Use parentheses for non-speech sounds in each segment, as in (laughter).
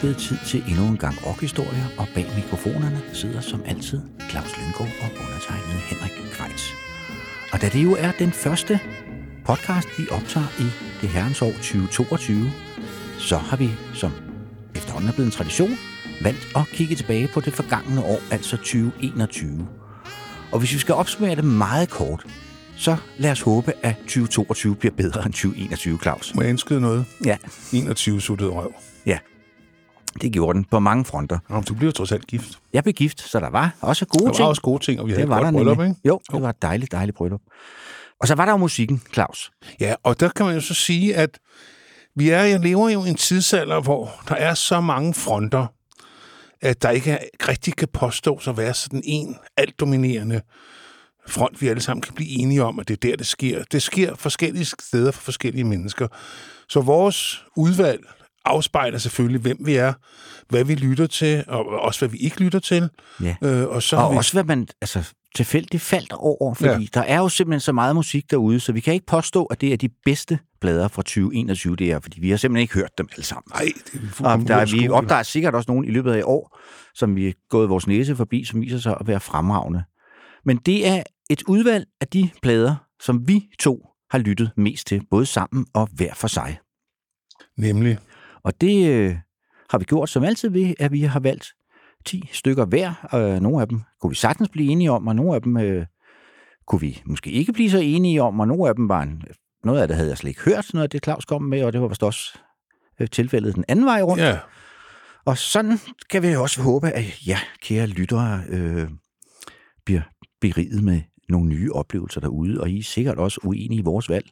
Blevet tid til endnu en gang rockhistorier, og bag mikrofonerne sidder som altid Claus Lynggaard og undertegnet Henrik Kvejts. Og da det jo er den første podcast, vi optager i det herrens år 2022, så har vi, som efterhånden er blevet en tradition, valgt at kigge tilbage på det forgangne år, altså 2021. Og hvis vi skal opsummere det meget kort, så lad os håbe, at 2022 bliver bedre end 2021, Claus. Må jeg indskyde noget? Ja, 21 suttede røv. ja. Det gjorde den på mange fronter. Nå, du bliver trods alt gift. Jeg blev gift, så der var også gode Der ting. var også gode ting, og vi havde det et var godt der bryllup, ikke? Jo, det var et dejligt, dejligt bryllup. Og så var der jo musikken, Claus. Ja, og der kan man jo så sige, at vi er, jeg lever jo i en tidsalder, hvor der er så mange fronter, at der ikke er- rigtig kan påstås at være sådan en altdominerende front, vi alle sammen kan blive enige om, at det er der, det sker. Det sker forskellige steder for forskellige mennesker. Så vores udvalg afspejler selvfølgelig, hvem vi er, hvad vi lytter til, og også hvad vi ikke lytter til. Ja. Øh, og så Og vi... også hvad man altså, tilfældigt faldt over, fordi ja. der er jo simpelthen så meget musik derude, så vi kan ikke påstå, at det er de bedste plader fra 2021, det er, fordi vi har simpelthen ikke hørt dem alle sammen. Nej, det er Og der, vi uoverskueligt. opdager sikkert også nogle i løbet af i år, som vi er gået vores næse forbi, som viser sig at være fremragende. Men det er et udvalg af de plader, som vi to har lyttet mest til, både sammen og hver for sig. Nemlig. Og det øh, har vi gjort som altid ved, at vi har valgt 10 stykker hver. Øh, nogle af dem kunne vi sagtens blive enige om, og nogle af dem øh, kunne vi måske ikke blive så enige om, og nogle af dem var en, noget af det havde jeg slet ikke hørt, noget af det Claus kom med, og det var vist også øh, tilfældet den anden vej rundt. Ja, Og sådan kan vi også håbe, at ja, kære lyttere, øh, bliver beriget med nogle nye oplevelser derude, og I er sikkert også uenige i vores valg.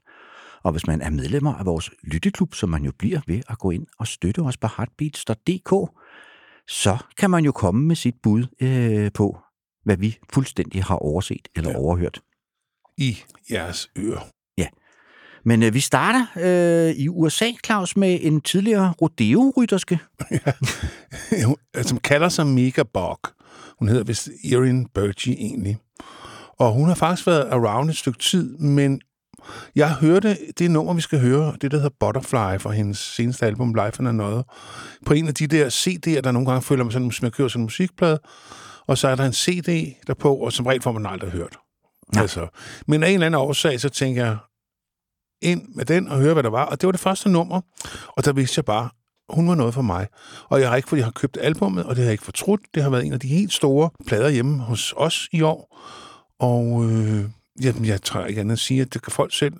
Og hvis man er medlemmer af vores lytteklub, som man jo bliver ved at gå ind og støtte os på heartbeats.dk, så kan man jo komme med sit bud øh, på, hvad vi fuldstændig har overset eller ja. overhørt. i jeres ører. Men øh, vi starter øh, i USA, Claus, med en tidligere rodeo-rytterske. Hun- som kalder sig Mega Bog. Hun hedder vist Erin Burgee egentlig. Og hun har faktisk været around et stykke tid, men jeg hørte det nummer, vi skal høre, det der hedder Butterfly fra hendes seneste album, Life and Another, på en af de der CD'er, der nogle gange føler mig sådan, som jeg kører sådan en musikplade, og så er der en CD derpå, og som regel får man aldrig hørt. Ja. Altså, men af en eller anden årsag, så tænker jeg, ind med den og høre, hvad der var. Og det var det første nummer, og der vidste jeg bare, hun var noget for mig. Og jeg har ikke, fordi jeg har købt albummet, og det har jeg ikke fortrudt. Det har været en af de helt store plader hjemme hos os i år. Og øh, jamen, jeg tror ikke andet at sige, at det kan folk selv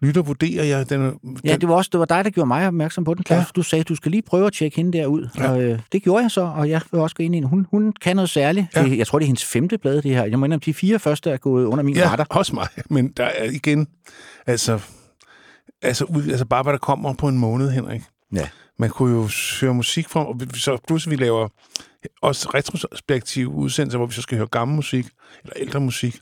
lytte og vurdere. Jeg, den, den, Ja, det var også det var dig, der gjorde mig opmærksom på den, Claus. Ja. Du sagde, du skal lige prøve at tjekke hende der ud. Ja. Og øh, det gjorde jeg så, og jeg vil også gå ind i hende. Hun, hun kan noget særligt. Ja. Det, jeg tror, det er hendes femte blade, det her. Jeg mener, de fire første er gået under min ja, radar. også mig. (laughs) Men der er igen, altså, altså, ud, altså bare hvad der kommer på en måned, Henrik. Ja. Man kunne jo høre musik fra, og så pludselig vi laver også retrospektive udsendelser, hvor vi så skal høre gammel musik, eller ældre musik.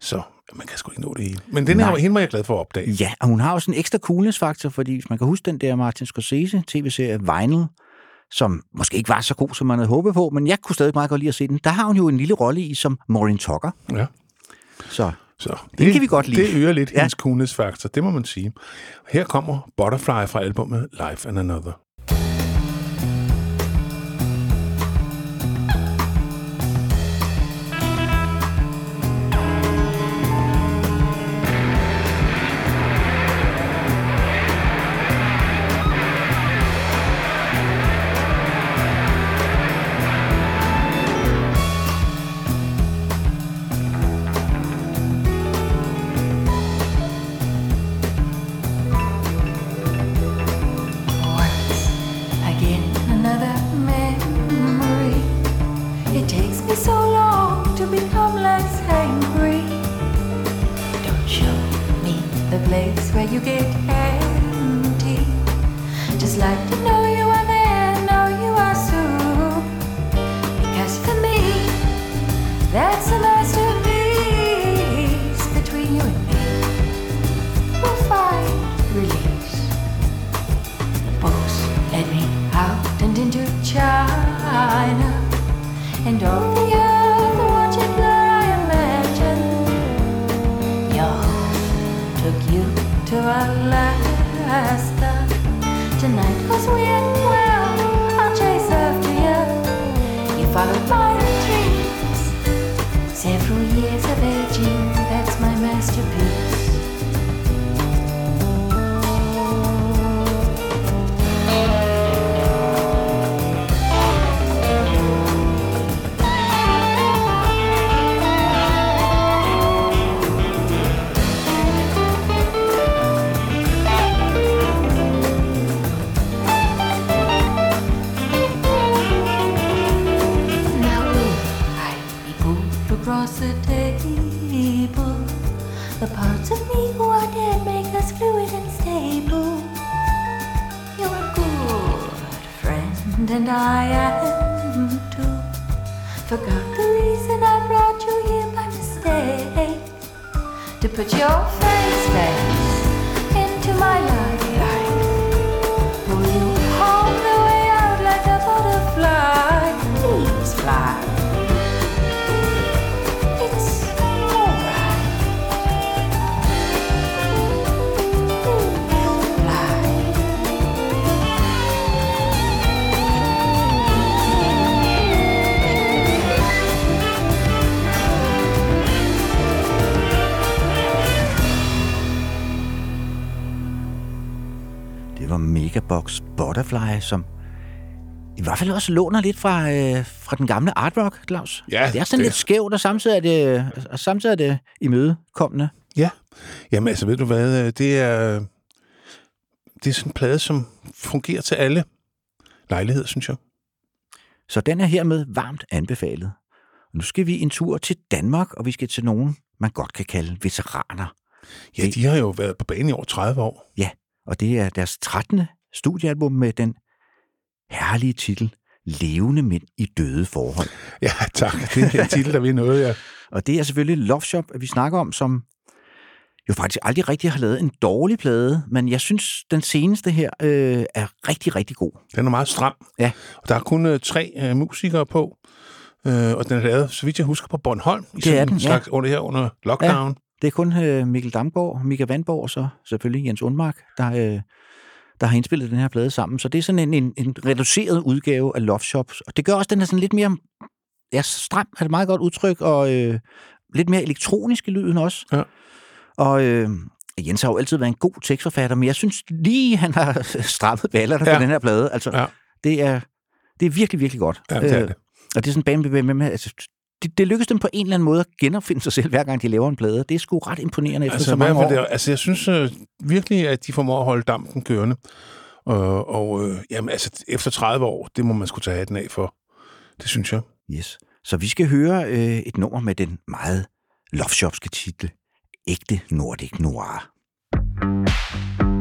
Så man kan sgu ikke nå det hele. Men den her, Nej. hende var jeg glad for at opdage. Ja, og hun har også en ekstra coolness-faktor, fordi hvis man kan huske den der Martin Scorsese tv-serie Vinyl, som måske ikke var så god, som man havde håbet på, men jeg kunne stadig meget godt lide at se den. Der har hun jo en lille rolle i som Maureen Tucker. Ja. Så Så Den kan vi godt lide. Det øger lidt ja. hendes coolness-faktor, det må man sige. Her kommer Butterfly fra albumet Life and Another. Fald også låner lidt fra, øh, fra den gamle art rock, Claus. Ja, det er sådan det- lidt skævt, og samtidig er det, og samtidig er det imødekommende. Ja. Jamen altså, ved du hvad, øh, det er, det er sådan en plade, som fungerer til alle lejligheder, synes jeg. Så den er hermed varmt anbefalet. Nu skal vi en tur til Danmark, og vi skal til nogen, man godt kan kalde veteraner. Ja, de har jo været på banen i over 30 år. Ja, og det er deres 13. studiealbum med den herlige titel Levende mænd i døde forhold. Ja, tak. Det er en titel, der vil noget, ja. (laughs) Og det er selvfølgelig Love Shop, at vi snakker om, som jo faktisk aldrig rigtig har lavet en dårlig plade, men jeg synes, den seneste her øh, er rigtig, rigtig god. Den er meget stram. Ja. Og der er kun øh, tre øh, musikere på, øh, og den er lavet, så vidt jeg husker, på Bornholm. I Det sådan er en den, ja. slags, under her under lockdown. Det er kun øh, Mikkel Damgaard, Mika Vandborg og så selvfølgelig Jens Undmark, der, øh, der har indspillet den her plade sammen. Så det er sådan en, en, en reduceret udgave af Love Shops. Og det gør også, at den er sådan lidt mere ja, stram, er det et meget godt udtryk, og øh, lidt mere elektronisk i lyden også. Ja. Og øh, Jens har jo altid været en god tekstforfatter, men jeg synes lige, han har (laughs) strammet ballerne ja. På den her plade. Altså, Ja. det, er, det er virkelig, virkelig godt. Ja, det er Øh, det. Og det er sådan en band, vi med med. Altså, det, det lykkes dem på en eller anden måde at genopfinde sig selv, hver gang de laver en plade. Det er sgu ret imponerende efter Altså, så mange år. det, altså, jeg synes øh, virkelig, at de formår at holde dampen kørende. Og, og øh, jamen, altså, efter 30 år, det må man skulle tage hatten af for. Det synes jeg. Yes. Så vi skal høre øh, et nummer med den meget loveshopske titel. Ægte Nordic Noir. Hvem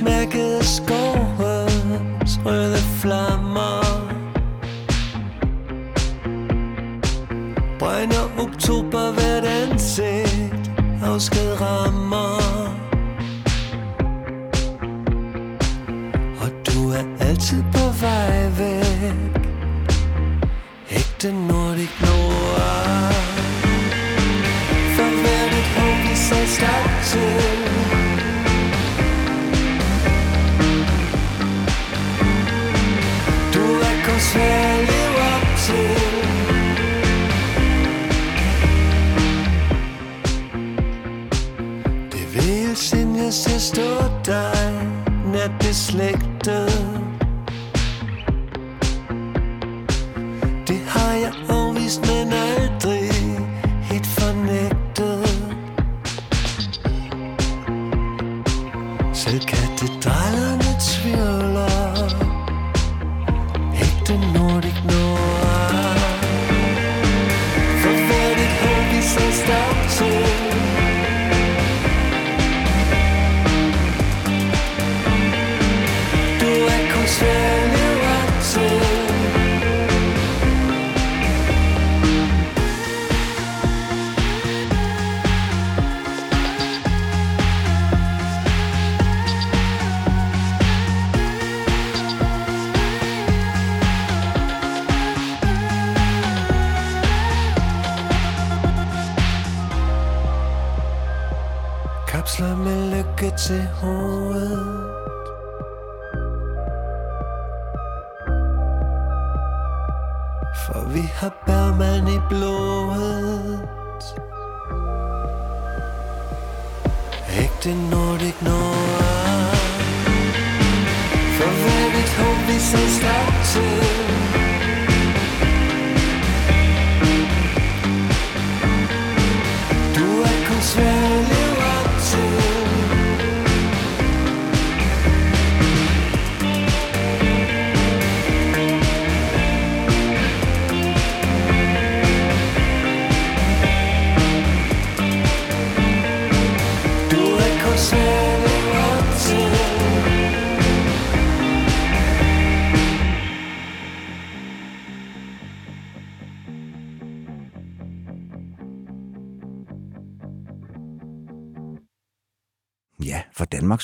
smækkede skovens røde flammer. Brænder oktober hvert ansigt Afsked rammer. Og du er altid på vej væk. Ægte Nordic Noir For hvert et håb, vi så stærkt til. Svær at leve op til Det vil jeg jeg ser stå dig Nat beslægtet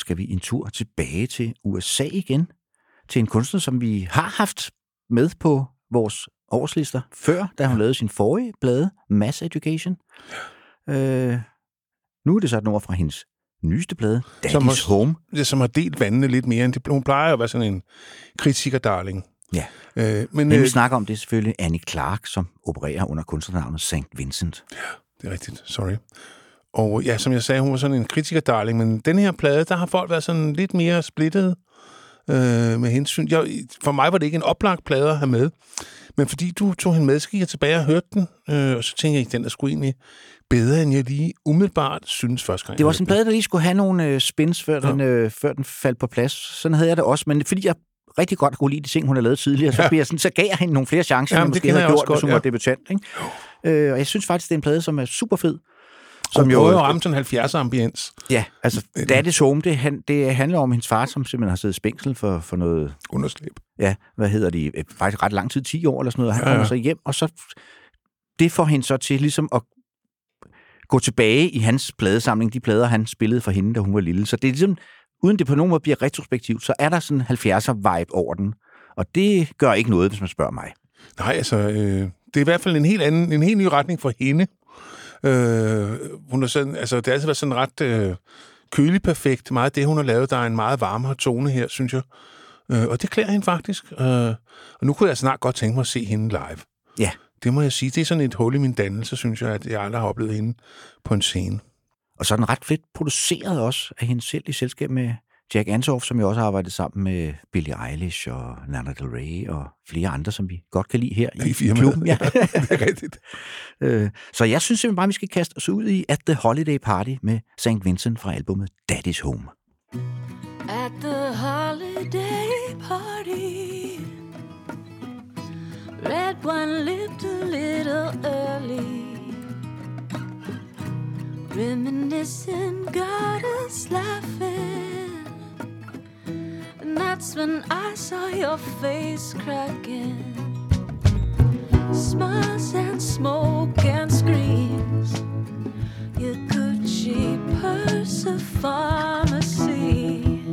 skal vi en tur tilbage til USA igen. Til en kunstner, som vi har haft med på vores årslister før, da hun lavede sin forrige blade, Mass Education. Øh, nu er det så et ord fra hendes nyeste plade, Daddy's Som også- Home. Det, som har delt vandene lidt mere end det. Hun plejer at være sådan en kritikerdarling. Ja. Øh, men Men vi øh, snakker om det selvfølgelig Annie Clark, som opererer under kunstnernavnet St. Vincent. det er rigtigt, sorry. Og ja, som jeg sagde, hun var sådan en kritikerdarling, men den her plade, der har folk været sådan lidt mere splittet øh, med hensyn. Jeg, for mig var det ikke en oplagt plade at have med, men fordi du tog hende med, så gik jeg tilbage og hørte den, øh, og så tænkte jeg, den er sgu egentlig bedre, end jeg lige umiddelbart synes første gang. Det var jeg også en plade, der lige skulle have nogle øh, spins, før, Ja. den, øh, før den faldt på plads. Sådan havde jeg det også, men fordi jeg rigtig godt kunne lide de ting, hun har lavet tidligere, så, Ja. bliver jeg sådan, så gav jeg hende nogle flere chancer, Jamen, end det måske havde jeg gjort, hvis hun ja. var debutant. Ikke? Øh, og jeg synes faktisk, det er en plade, som er super fed. Som jo jo, at ramme sådan 70'er ambiens. ja, altså, Daddy's Home, det, han, det handler om hendes far, som simpelthen har siddet i spængsel for, for noget, Underslæb. ja, hvad hedder de, øh, faktisk ret lang tid, 10 år eller sådan noget, og han Ja, ja, kommer så hjem, og så, det får hende så til ligesom at gå tilbage i hans pladesamling, de plader, han spillede for hende, da hun var lille. Så det er ligesom, uden det på nogen måde bliver retrospektivt, så er der sådan en 70'er-vibe over den. Og det gør ikke noget, hvis man spørger mig. Nej, altså, øh, det er i hvert fald en helt anden, en helt ny retning for hende. Øh, hun er sådan, altså, det har altid været sådan ret øh, kølig perfekt. Meget af det, hun har lavet, der er en meget varmere tone her, synes jeg. Øh, og det klæder hende faktisk. Øh, og nu kunne jeg snart godt tænke mig at se hende live. Ja. Det må jeg sige. Det er sådan et hul i min dannelse, synes jeg, at jeg aldrig har oplevet hende på en scene. Og så er den ret fedt produceret også af hende selv i selskab med Jack Antoff, som jo også har arbejdet sammen med Billie Eilish og Lana Del Rey og flere andre, som vi godt kan lide her i, I klubben. (laughs) Ja. det er rigtigt. Øh, Så jeg synes simpelthen bare, vi skal kaste os ud i At the Holiday Party med St. Vincent fra albumet Daddy's Home. At the holiday party, red one lived a little early. Reminiscing got us laughing. And that's when I saw your face cracking. Smiles and smoke and screams. Your Gucci purse of pharmacy.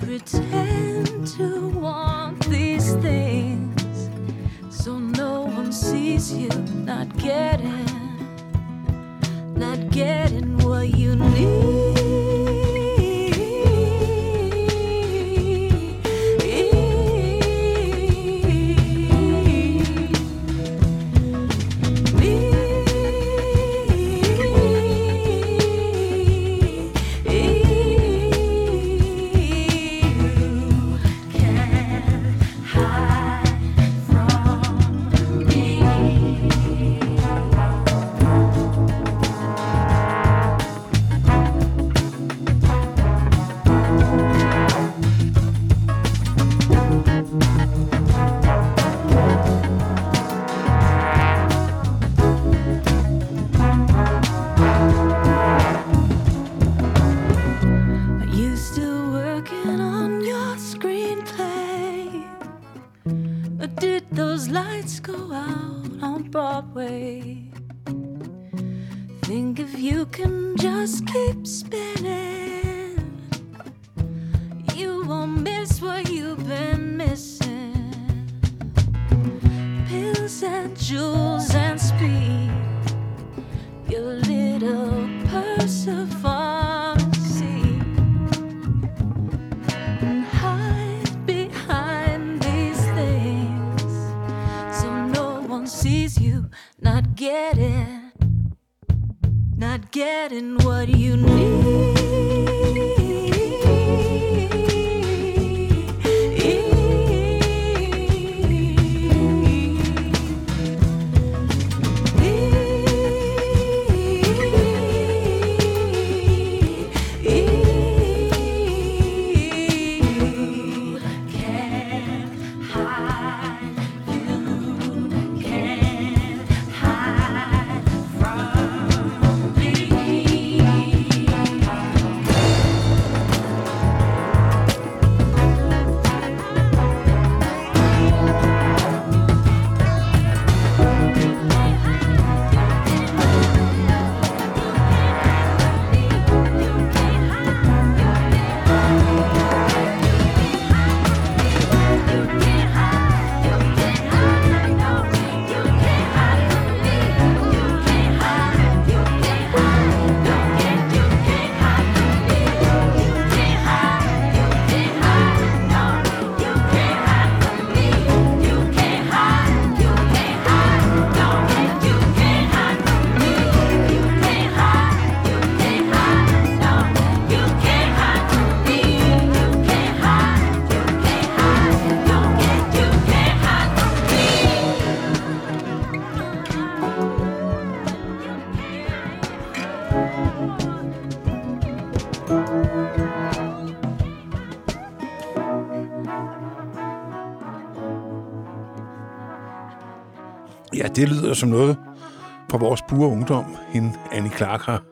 Pretend to want these things so no one sees you not getting, not getting what you need. Broadway? Think if you can just keep spinning, you won't miss what you've been missing. Pills and jewels and speed, your little purse not getting, not getting what you need. Det lyder som noget fra vores pure ungdom, hende Annie Clark har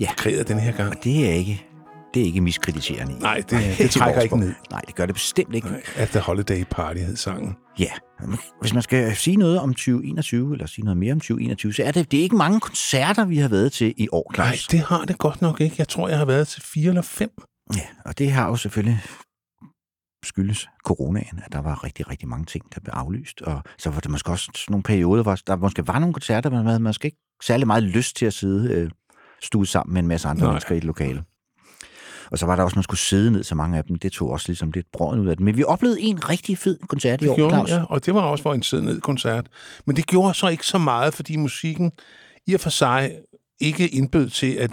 Ja. kreeret den her gang. Det er ikke, det er ikke miskritiserende i. Nej, det- Øh, det til trækker ikke ned. Nej, det gør det bestemt ikke. At The Holiday Party hed sangen. Ja, hvis man skal sige noget om 2021, eller sige noget mere om 2021, så er det, det er ikke mange koncerter, vi har været til i år, Nej, Claus. det har det godt nok ikke. Jeg tror, jeg har været til fire eller fem. Ja, og det har jo selvfølgelig skyldes coronaen, at der var rigtig, rigtig mange ting, der blev aflyst. Og så var det måske også nogle perioder, hvor der måske var nogle koncerter, men man havde måske ikke særlig meget lyst til at sidde øh, stuet sammen med en masse andre Nej. mennesker i et lokale. Og så var der også, man skulle sidde ned, så mange af dem, det tog også ligesom lidt brøden ud af det. Men vi oplevede en rigtig fed koncert i Det år, gjorde, Claus. ja, og det var også for en sidde ned koncert. Men det gjorde så ikke så meget, fordi musikken i og for sig ikke indbød til, at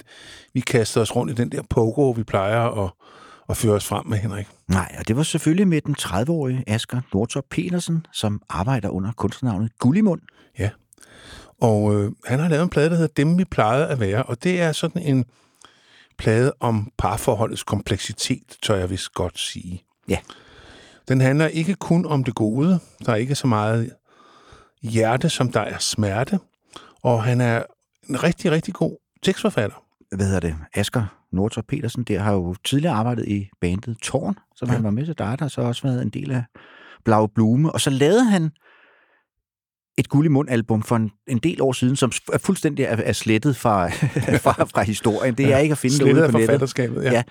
vi kastede os rundt i den der pogo, vi plejer at, at føre os frem med, Henrik. Nej, og det var selvfølgelig med den 30-årige Asger Nordtorp Petersen, som arbejder under kunstnernavnet Gullimund. Ja. Og øh, han har lavet en plade, der hedder Dem, vi plejede at være, og det er sådan en plade om parforholdets kompleksitet, tør jeg vist godt sige. Ja. Den handler ikke kun om det gode. Der er ikke så meget hjerte, som der er smerte. Og han er en rigtig, rigtig god tekstforfatter. Hvad hedder det? Asger Nordtorp Petersen, der har jo tidligere arbejdet i bandet Torn, som ja. Han var med til. Der har der så også været en del af Blau Blume. Og så lavede han et guld i mund album for en, en del år siden, som er fuldstændig er, er slettet fra, (laughs) fra, fra historien. Det er Ja, ikke at finde derude på nettet. ja. Ja.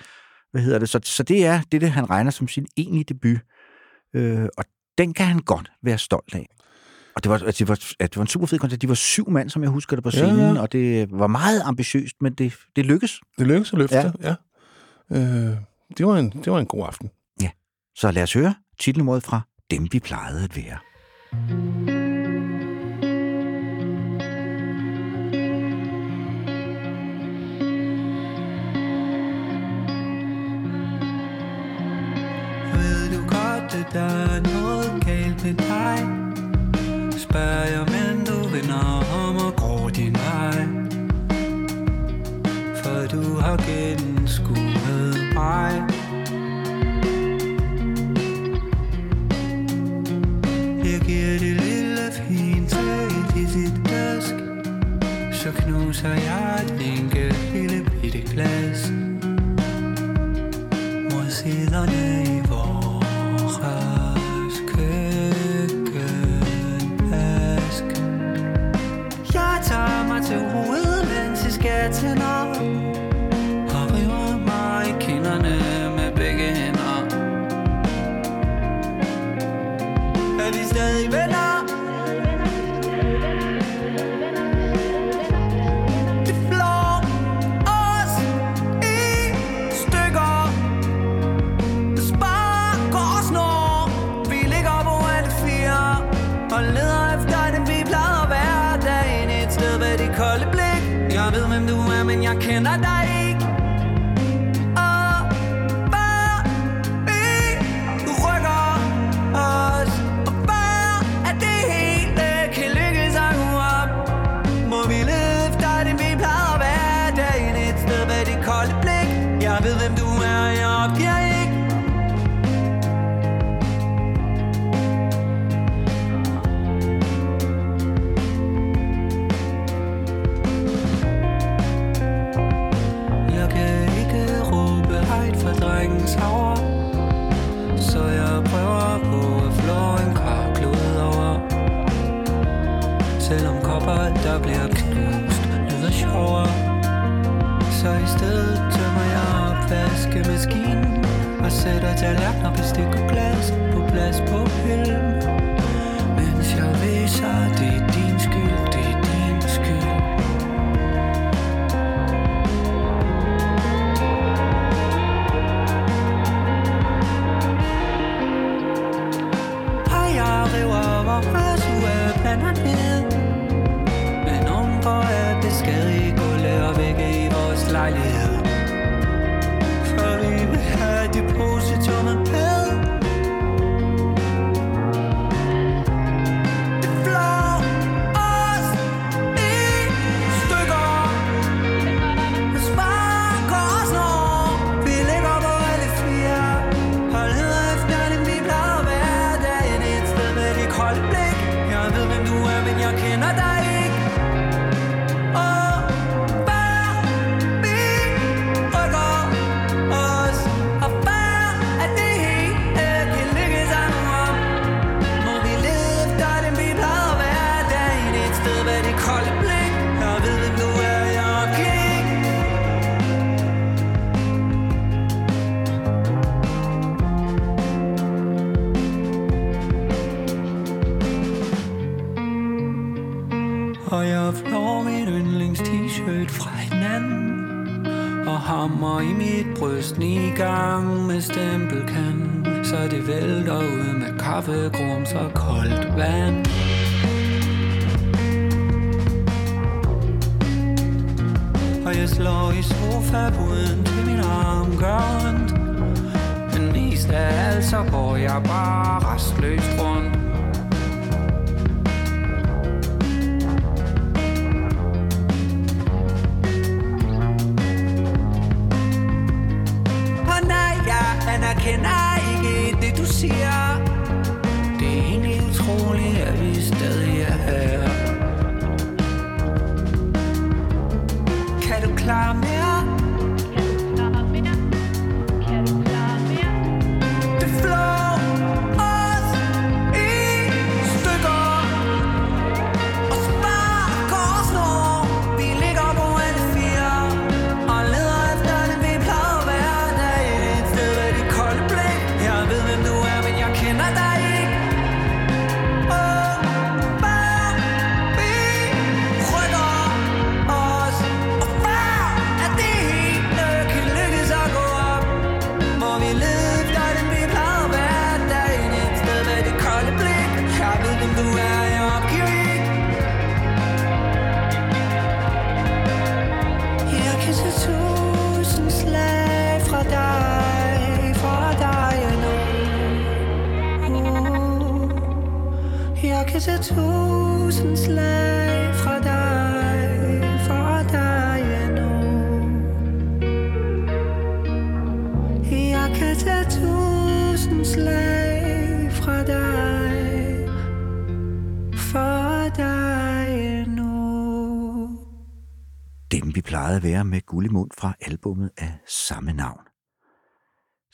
Hvad hedder det? Så, så det er det, det, han regner som sin egentlige debut. Øh, og den kan han godt være stolt af. Og det var, altså, det var, at det var en super fed koncert. De var syv mand, som jeg husker det på Ja, scenen, ja. og det var meget ambitiøst, men det, det lykkedes. Det lykkedes at løfte, Ja. ja. ja. Øh, det, var en, det var en god aften. Så lad os høre titelnummeret fra Dem, vi plejede at være. Ved du godt, at der er noget galt med dig? Spørg jeg, men du vender om og går din vej. For du har gennemskuet mig. Jeg giver det lille fint til i dit glas Så knuser jeg et enkelt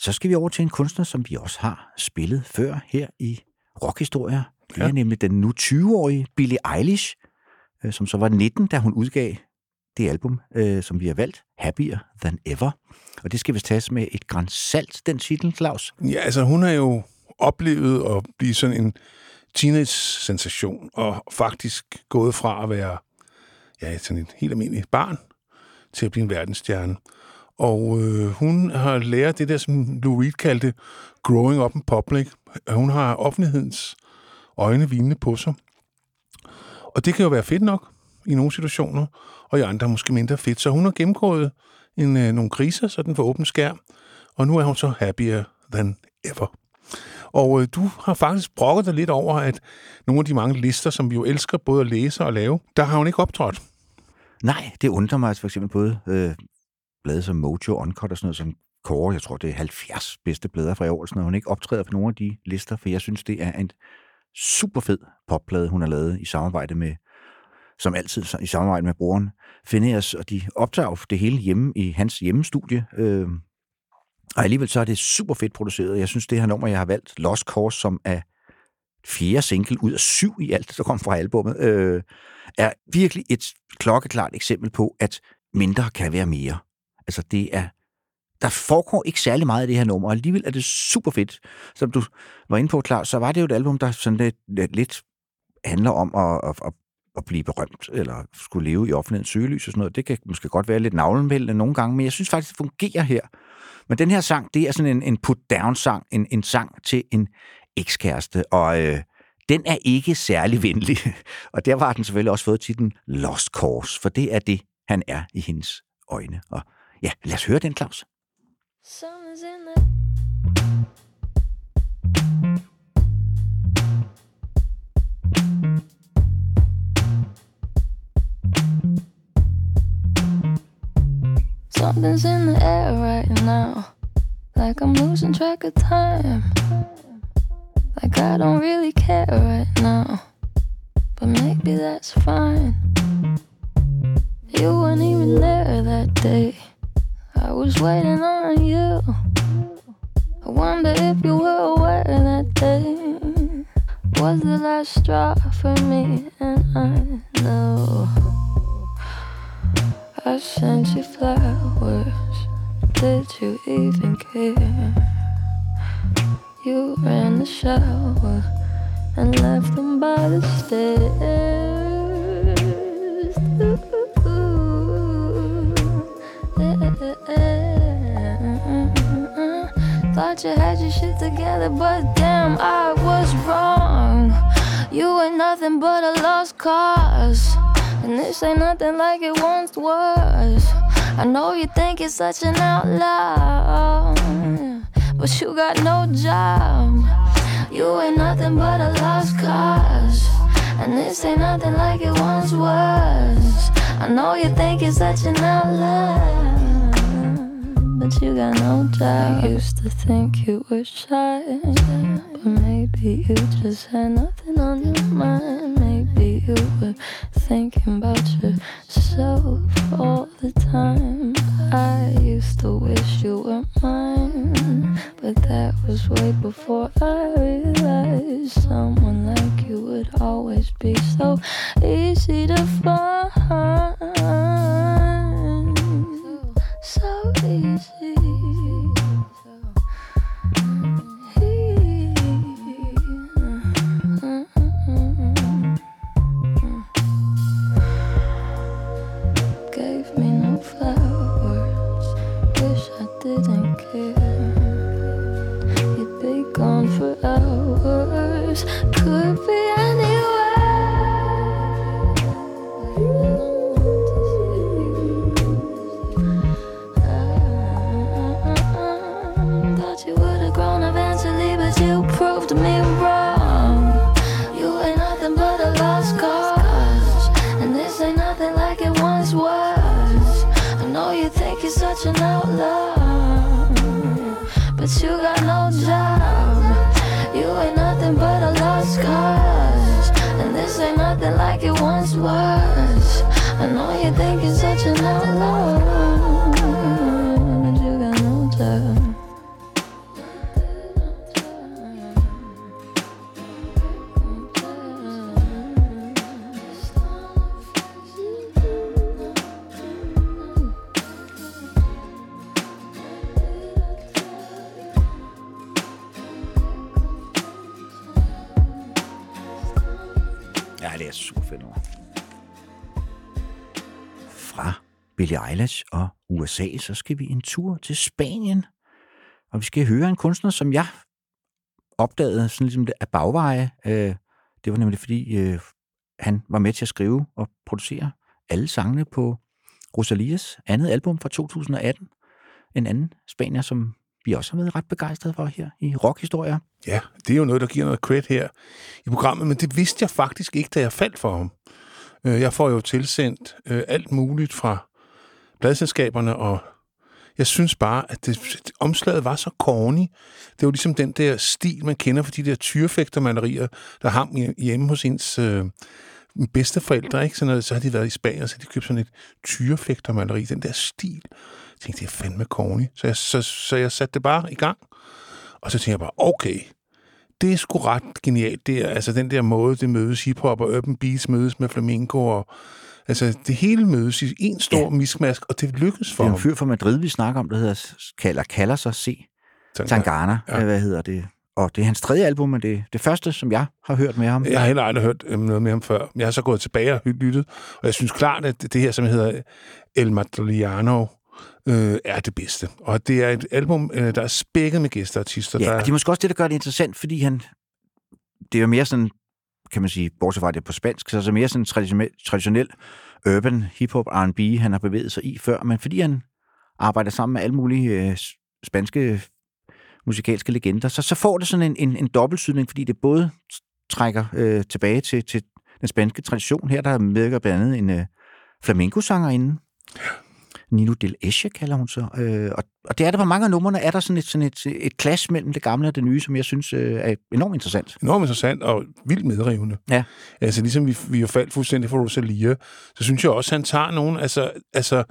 Så skal vi over til en kunstner, som vi også har spillet før her i Rockhistorier. Det er ja. nemlig den nu 20-årige Billie Eilish, øh, som så var 19, da hun udgav det album, øh, som vi har valgt, Happier Than Ever. Og det skal vi tages med et grand salt, den titel, Claus. Ja, altså hun har jo oplevet at blive sådan en teenage-sensation, og faktisk gået fra at være ja, sådan et helt almindeligt barn til at blive en verdensstjerne. Og øh, hun har lært det der, som Lou Reed kaldte growing up in public. Hun har offentlighedens øjne vinende på sig. Og det kan jo være fedt nok i nogle situationer, og i andre måske mindre fedt. Så hun har gennemgået en, øh, nogle kriser, så den for åben skærm, og nu er hun så happier than ever. Og øh, du har faktisk brokket dig lidt over, at nogle af de mange lister, som vi jo elsker både at læse og lave, der har hun ikke optrådt. Nej, det undrer mig altså for eksempel både øh, blade som Mojo, Uncut og sådan noget, som kårer, jeg tror, det er 70 bedste blader fra i år, og hun ikke optræder på nogle af de lister, for jeg synes, det er en super fed popplade, hun har lavet i samarbejde med, som altid i samarbejde med broren Phineas, og de optager det hele hjemme i hans hjemmestudie, øh, og alligevel så er det super fedt produceret. Jeg synes, det her nummer, jeg har valgt, Lost Cause, som er fjerde single ud af syv i alt, der kom fra albummet, øh, er virkelig et klokkeklart eksempel på, at mindre kan være mere. Altså, det er der foregår ikke særlig meget af det her nummer, og alligevel er det super fedt. Som du var inde på, klar, så var det jo et album, der sådan lidt, lidt, lidt handler om at, at, at, at blive berømt, eller skulle leve i offentlighedens søgelys og sådan noget. Det kan måske godt være lidt navlenvældende nogle gange, men jeg synes faktisk, det fungerer her. Men den her sang, det er sådan en, en put-down-sang, en, en sang til en ekskæreste, og øh, den er ikke særlig venlig. (laughs) og der har den selvfølgelig også fået titlen Lost Cause, for det er det, han er i hendes øjne. Og ja, lad os høre den, Claus. In Something's in the air right now. Like I'm losing track of time. Like I don't really care right now. But maybe that's fine. You weren't even there that day. I was waiting on you. I wonder if you were aware that day was the last straw for me, and I know I sent you flowers. Did you even care? You ran the shower and left them by the stairs. Thought you had your shit together, but damn, I was wrong. You ain't nothing but a lost cause. And this ain't nothing like it once was. I know you think it's such an outlaw, but you got no job. You ain't nothing but a lost cause. And this ain't nothing like it once was. I know you think it's such an outlaw, you got no job. I used to think you were shy, but maybe you just had nothing on your mind. Maybe you were thinking about yourself all the time. I used to wish you were mine, but that was way before I realized someone like you would always be so easy to find. So easy. But you proved me wrong. You ain't nothing but a lost cause. And this ain't nothing like it once was. I know you think you're such an outlaw. But you got no job. You ain't nothing but a cause, and this ain't nothing like it once was. I know you think you're such an outlaw, Billie Eilish og USA, så skal vi en tur til Spanien. Og vi skal høre en kunstner, som jeg opdagede sådan ligesom af bagveje. Øh, Det var nemlig fordi, øh, han var med til at skrive og producere alle sangene på Rosalias andet album fra 2018. En anden spanier, som vi også har været ret begejstrede for her i rockhistorier. Ja, det er jo noget, der giver noget credit her i programmet, men det vidste jeg faktisk ikke, da jeg faldt for ham. Øh, jeg får jo tilsendt øh, alt muligt fra pladselskaberne, og jeg synes bare, at det, omslaget var så corny. Det var ligesom den der stil, man kender for de der tyrefægtermalerier, der hang hjem- hjemme hos ens øh, bedsteforældre. Ikke? Sådan noget, så har de været i Spanien, og så har de købt sådan et tyrefægtermaleri. Den der stil. Jeg tænkte, det er fandme corny. Så jeg, så, så jeg satte det bare i gang. Og så tænkte jeg bare, okay, det er sgu ret genialt. Det er, altså den der måde, det mødes hiphop og urban beats mødes med flamenco og Altså, det hele mødes i en stor ja. mismask, og det lykkedes Det for er jo ham. en fyr fra Madrid, vi snakker om, der hedder, kalder, kalder sig C. Tangana, Ja. ja. hvad hedder det? Og det er hans tredje album, men det er det første, som jeg har hørt med ham. Jeg har heller aldrig hørt øhm, noget med ham før. Jeg har så gået tilbage og lyttet, og jeg synes klart, at det her, som hedder El Madriano, øh, er det bedste. Og det er et album, øh, der er spækket med gæsteartister. Ja, der, og det er måske også det, der gør det interessant, fordi han... Det er jo mere sådan, kan man sige, bortset fra det på spansk, så er det mere sådan traditionel, traditionel urban hiphop R&B, han har bevæget sig i før, men fordi han arbejder sammen med alle mulige øh, spanske musikalske legender, så, så får det sådan en, en, en dobbeltsydning, fordi det både trækker øh, tilbage til, til den spanske tradition. Her der medvirker blandt andet en øh, flamenco-sangerinde, Nino Del Esche kalder hun så. Øh, og, og det er der på mange af numrene, er der sådan et, sådan et, et clash mellem det gamle og det nye, som jeg synes øh, er enormt interessant. enormt interessant og vildt medrivende. Ja. Altså ligesom vi, vi har faldt fuldstændig for Rosalia, så synes jeg også, at han tager nogen, altså, altså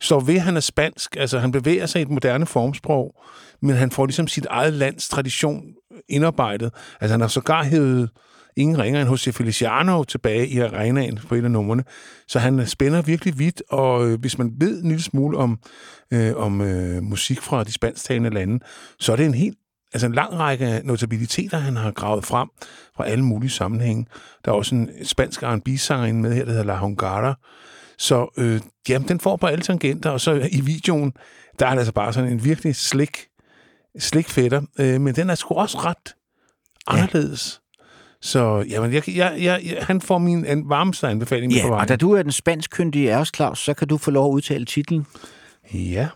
står ved, at han er spansk, altså han bevæger sig i et moderne formsprog, men han får ligesom sit eget lands tradition indarbejdet. Altså han har sågar hævet ingen ringer end José Feliciano tilbage i arenaen på et af numrene. Så han spænder virkelig vidt, og øh, hvis man ved en lille smule om, øh, om øh, musik fra de spansktalende lande, så er det en helt altså en lang række notabiliteter, han har gravet frem fra alle mulige sammenhænge. Der er også en spansk R&B-sangerinde med her, der hedder La Hongara. Så øh, jamen, den får på alle tangenter, og så i videoen, der er det altså bare sådan en virkelig slik, slik fætter. Øh, men den er sgu også ret anderledes. Så jamen, jeg, jeg, jeg, jeg, han får min an, varmeste anbefaling med på Ja, vejen. og da du er den spanskkyndige af os, Claus, så kan du få lov at udtale titlen. Ja.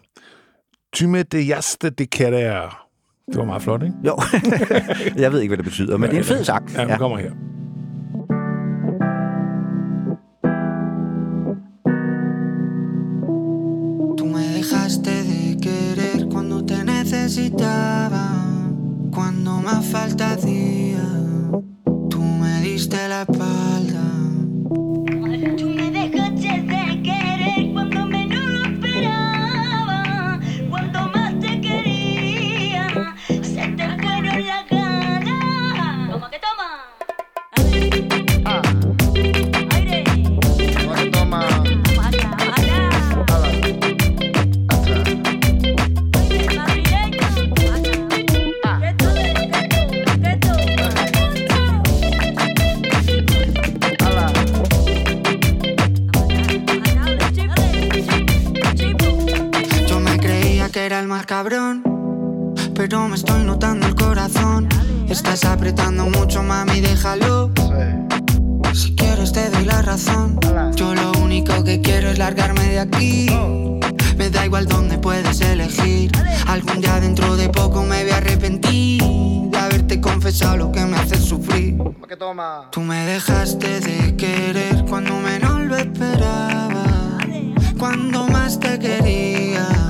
Tyme de jaste de querer. Det var meget flot, ikke? Jo, (laughs) jeg ved ikke, hvad det betyder, men det er en fed sang. Ja, den kommer her. Tú me dejaste de querer cuando te necesitaba, cuando más falta hacía. Tú me diste la espalda. Más cabrón, pero me estoy notando el corazón. Estás apretando mucho, mami, déjalo. Si quieres te doy la razón. Yo lo único que quiero es largarme de aquí. Me da igual dónde puedes elegir. Algún día dentro de poco me voy a arrepentir de haberte confesado lo que me hace sufrir. Tú me dejaste de querer cuando menos lo esperaba. Cuando más te quería,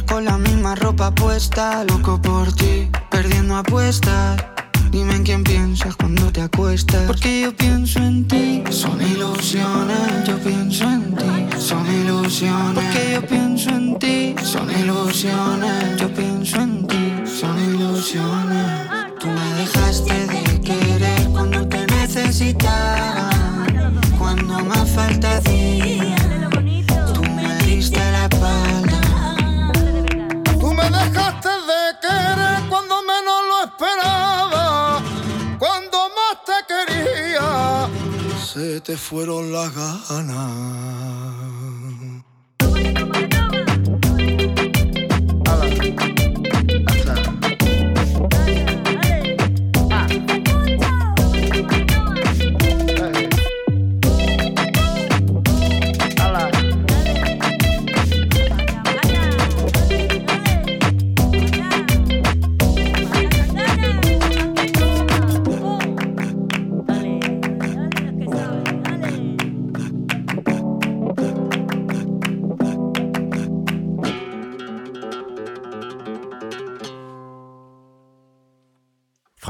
con la misma ropa puesta. Loco por ti, perdiendo apuestas. Dime en quién piensas cuando te acuestas. Porque yo pienso en ti. Son ilusiones, yo pienso en ti. Son ilusiones. Porque yo pienso en ti. Son ilusiones, yo pienso en ti. Son ilusiones. Tú me dejaste de querer cuando te necesitaba. te quiere cuando menos lo esperaba, cuando más te quería, se te fueron las ganas.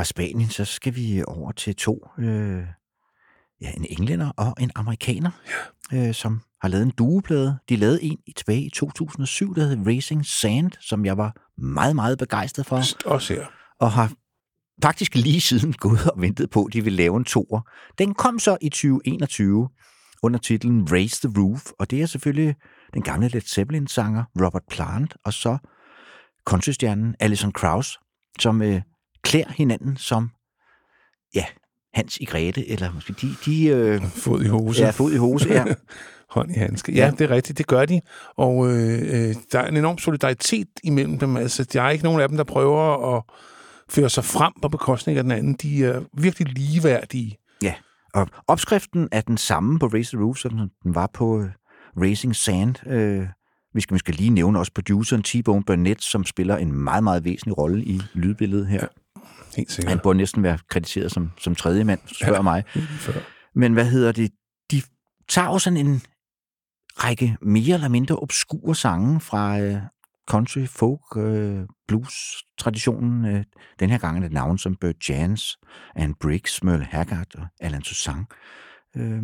Fra Spanien, så skal vi over til to, øh, ja, en englænder og en amerikaner, ja. øh, som har lavet en dueplade. De lavede en i tilbage i 2007, der hed Racing Sand, som jeg var meget, meget begejstret for. Også her. og har faktisk lige siden (laughs) gået og ventet på, at de vil lave en toer. Den kom så i 2021 under titlen Raise the Roof, og det er selvfølgelig den gamle Led Zeppelin-sanger Robert Plant, og så countrystjernen Alison Krauss, som øh, klæder hinanden som, ja, Hans i Grete, eller måske de, de øh, Fod i hose. ja, fod i hose, ja. (laughs) Hånd i handske. Ja, Ja. det er rigtigt, det gør de. Og øh, øh, der er en enorm solidaritet imellem dem. Altså, der er ikke nogen af dem, der prøver at føre sig frem på bekostning af den anden. De er virkelig ligeværdige. Ja, og opskriften er den samme på Raise the Roof, som den var på øh, Racing Sand. Øh, vi skal måske lige nævne også produceren T-Bone Burnett, som spiller en meget, meget væsentlig rolle i lydbilledet her. Helt sikkert. Han burde næsten være krediteret som, som tredje mand, spørger ja. mig. Før. Men hvad hedder det? De tager jo sådan en række mere eller mindre obskure sange fra øh, country, folk, øh, blues traditionen. Øh, den her gang er det navn som Burt Jans, Anne Briggs, Merle Haggard og Alan Toussaint, øh,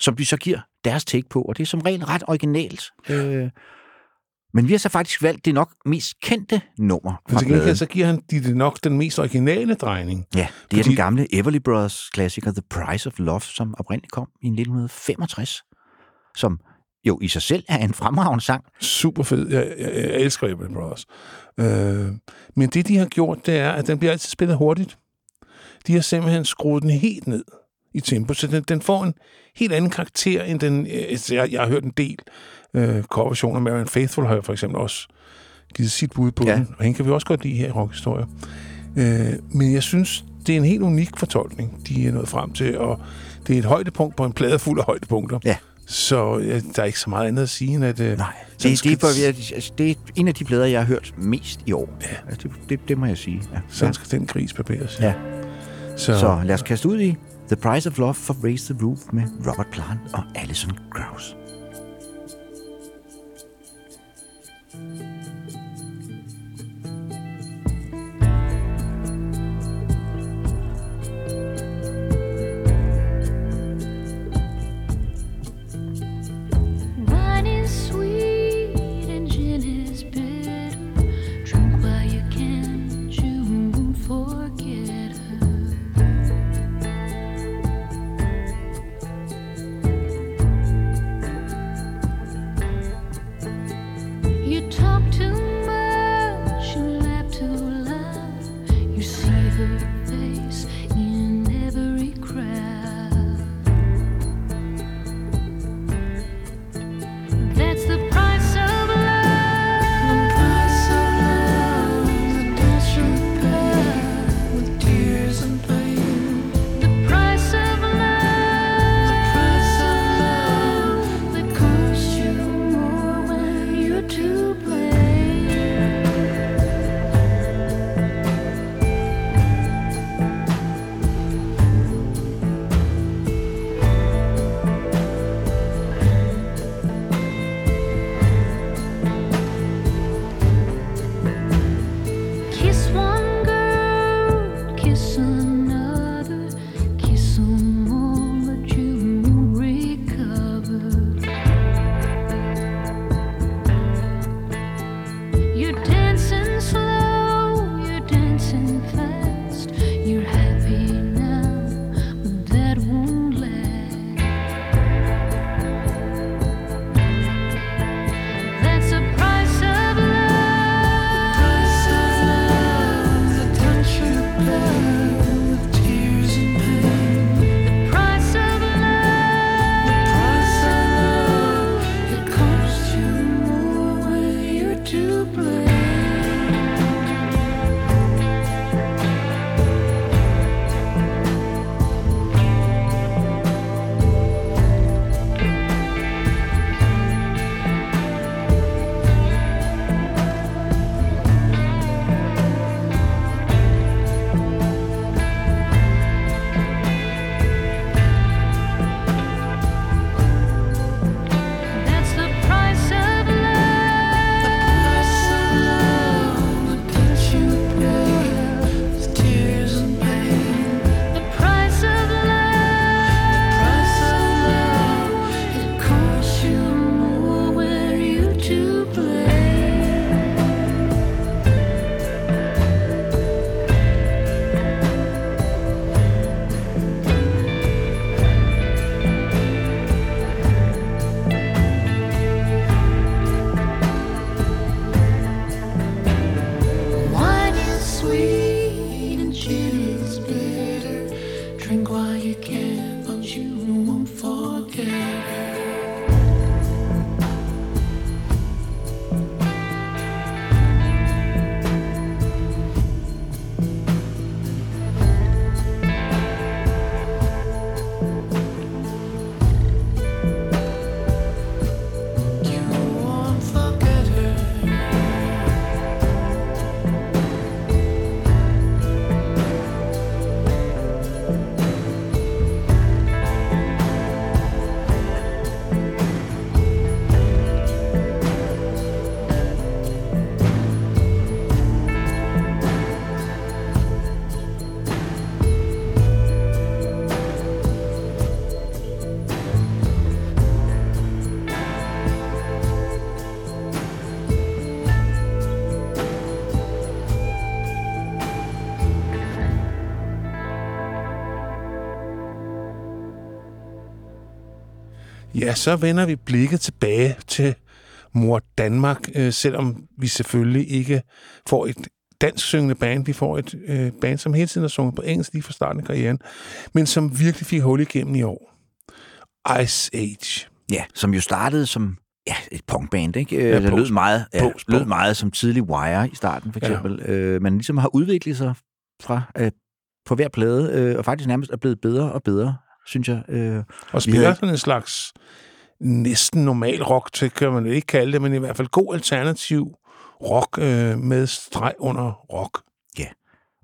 som de så giver deres take på, og det er som regel ret originalt. Øh, men vi har så faktisk valgt det nok mest kendte nummer Men fra til gengæld så giver han de det nok den mest originale drejning. Ja, det er Fordi- den gamle Everly Brothers klassiker The Price of Love, som oprindeligt kom i 1965, som jo i sig selv er en fremragende sang. Super fed. Jeg, jeg, jeg elsker Everly Brothers. Øh, men det, de har gjort, det er, at den bliver altid spillet hurtigt. De har simpelthen skruet den helt ned i tempo, så den, den får en helt anden karakter, end den... øh, altså, Jeg, jeg har hørt en del øh, coverversioner. Marian Faithful har jeg for eksempel også givet sit bud på Ja. ja. den, og hende kan vi også godt lide her i Rockhistorie. Øh, men jeg synes, det er en helt unik fortolkning, de er nået frem til, og det er et højdepunkt på en plade fuld af højdepunkter. Ja. Så ja, der er ikke så meget andet at sige, end at... Øh, Nej, det, det, er, skal- for, altså, det er en af de plader, jeg har hørt mest i år. Ja. Altså, det, det, det må jeg sige. Ja. Sådan skal den gris barberes. Ja. Så, Så lad os kaste ud i The Price of Love for Raise the Roof med Robert Plant og Alison Krauss. Ja, så vender vi blikket tilbage til mor Danmark, øh, selvom vi selvfølgelig ikke får et dansk syngende band. Vi får et øh, band, som hele tiden har sunget på engelsk lige fra starten af karrieren, men som virkelig fik hul igennem i år. Ice Age. Ja, som jo startede som ja, et punkband, ikke? Ja, Ja, det lød post- meget, ja, post- lød meget som tidlig Wire i starten, for eksempel. Ja. Øh, man ligesom har udviklet sig fra øh, på hver plade, øh, og faktisk nærmest er blevet bedre og bedre, synes jeg. Øh, Og spiller sådan en slags næsten normal rock, til kan man ikke kalde det, men i hvert fald god alternativ rock øh, med streg under rock.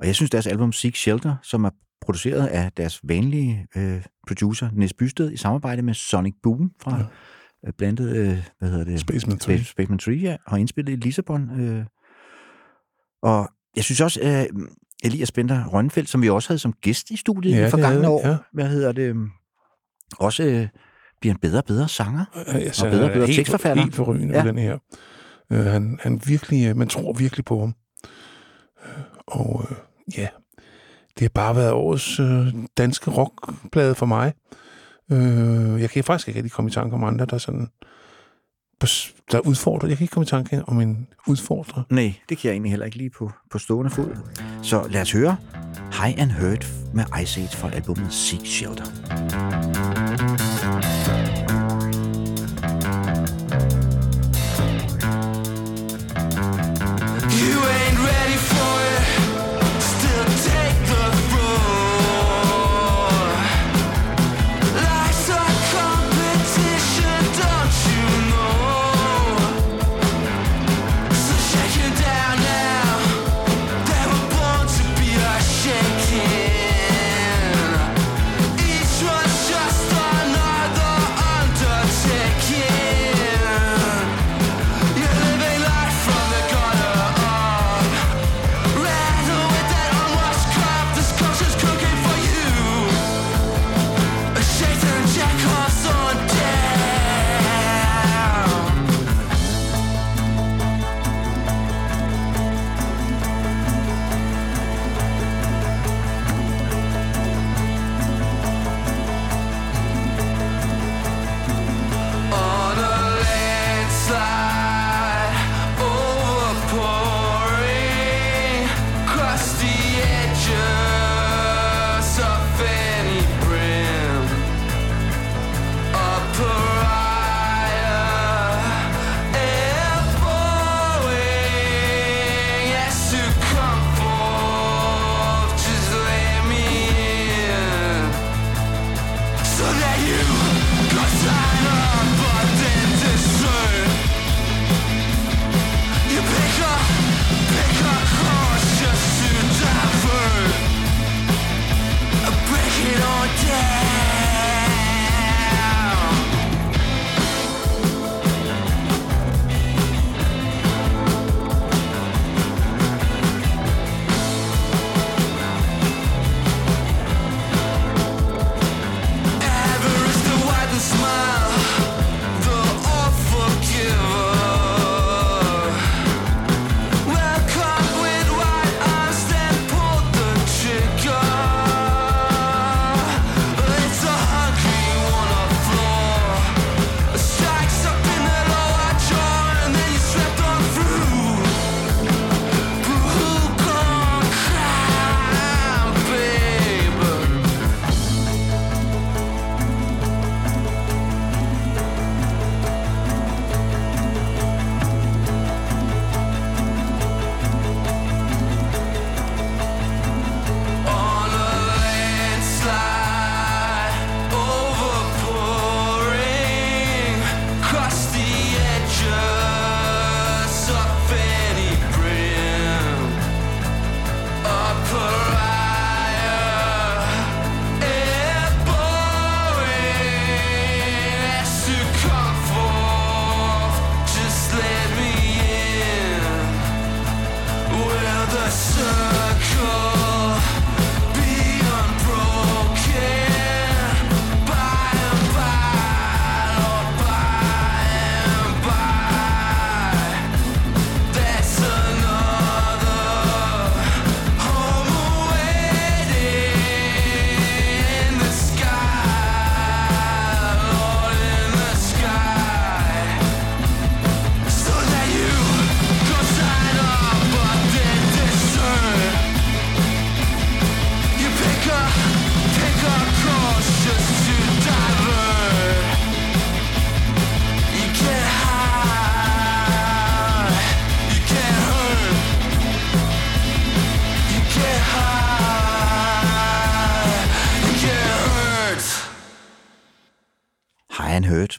og jeg synes, deres album Seek Shelter, som er produceret af deres vanlige øh, producer, Nes Bysted, i samarbejde med Sonic Boom fra Ja. ja. øh, blandet, øh, hvad hedder det? Spaceman 3. Space, Spaceman 3, ja, og indspillet i Lissabon. Øh. Og jeg synes også, øh, Elias Bender Rønfeldt, som vi også havde som gæst i studiet Ja, ja, i vi, år, ja. hvad hedder det, også øh, bliver en bedre og bedre sanger. Altså, Og bedre og bedre helt, tekstforfatter. Helt forrygende Ja. den her. Øh, han, han virkelig, øh, man tror virkelig på ham. Øh, Og øh, ja, det har bare været årets øh, danske rockplade for mig. Øh, jeg kan faktisk ikke rigtig komme i tanke om andre, der sådan der udfordrer. Jeg kan ikke komme i tanke om en udfordrer. Nej, det kan jeg egentlig heller ikke lige på, på stående fod. Så lad os høre High and Hurt med Ice Age fra albumet Seek Shelter.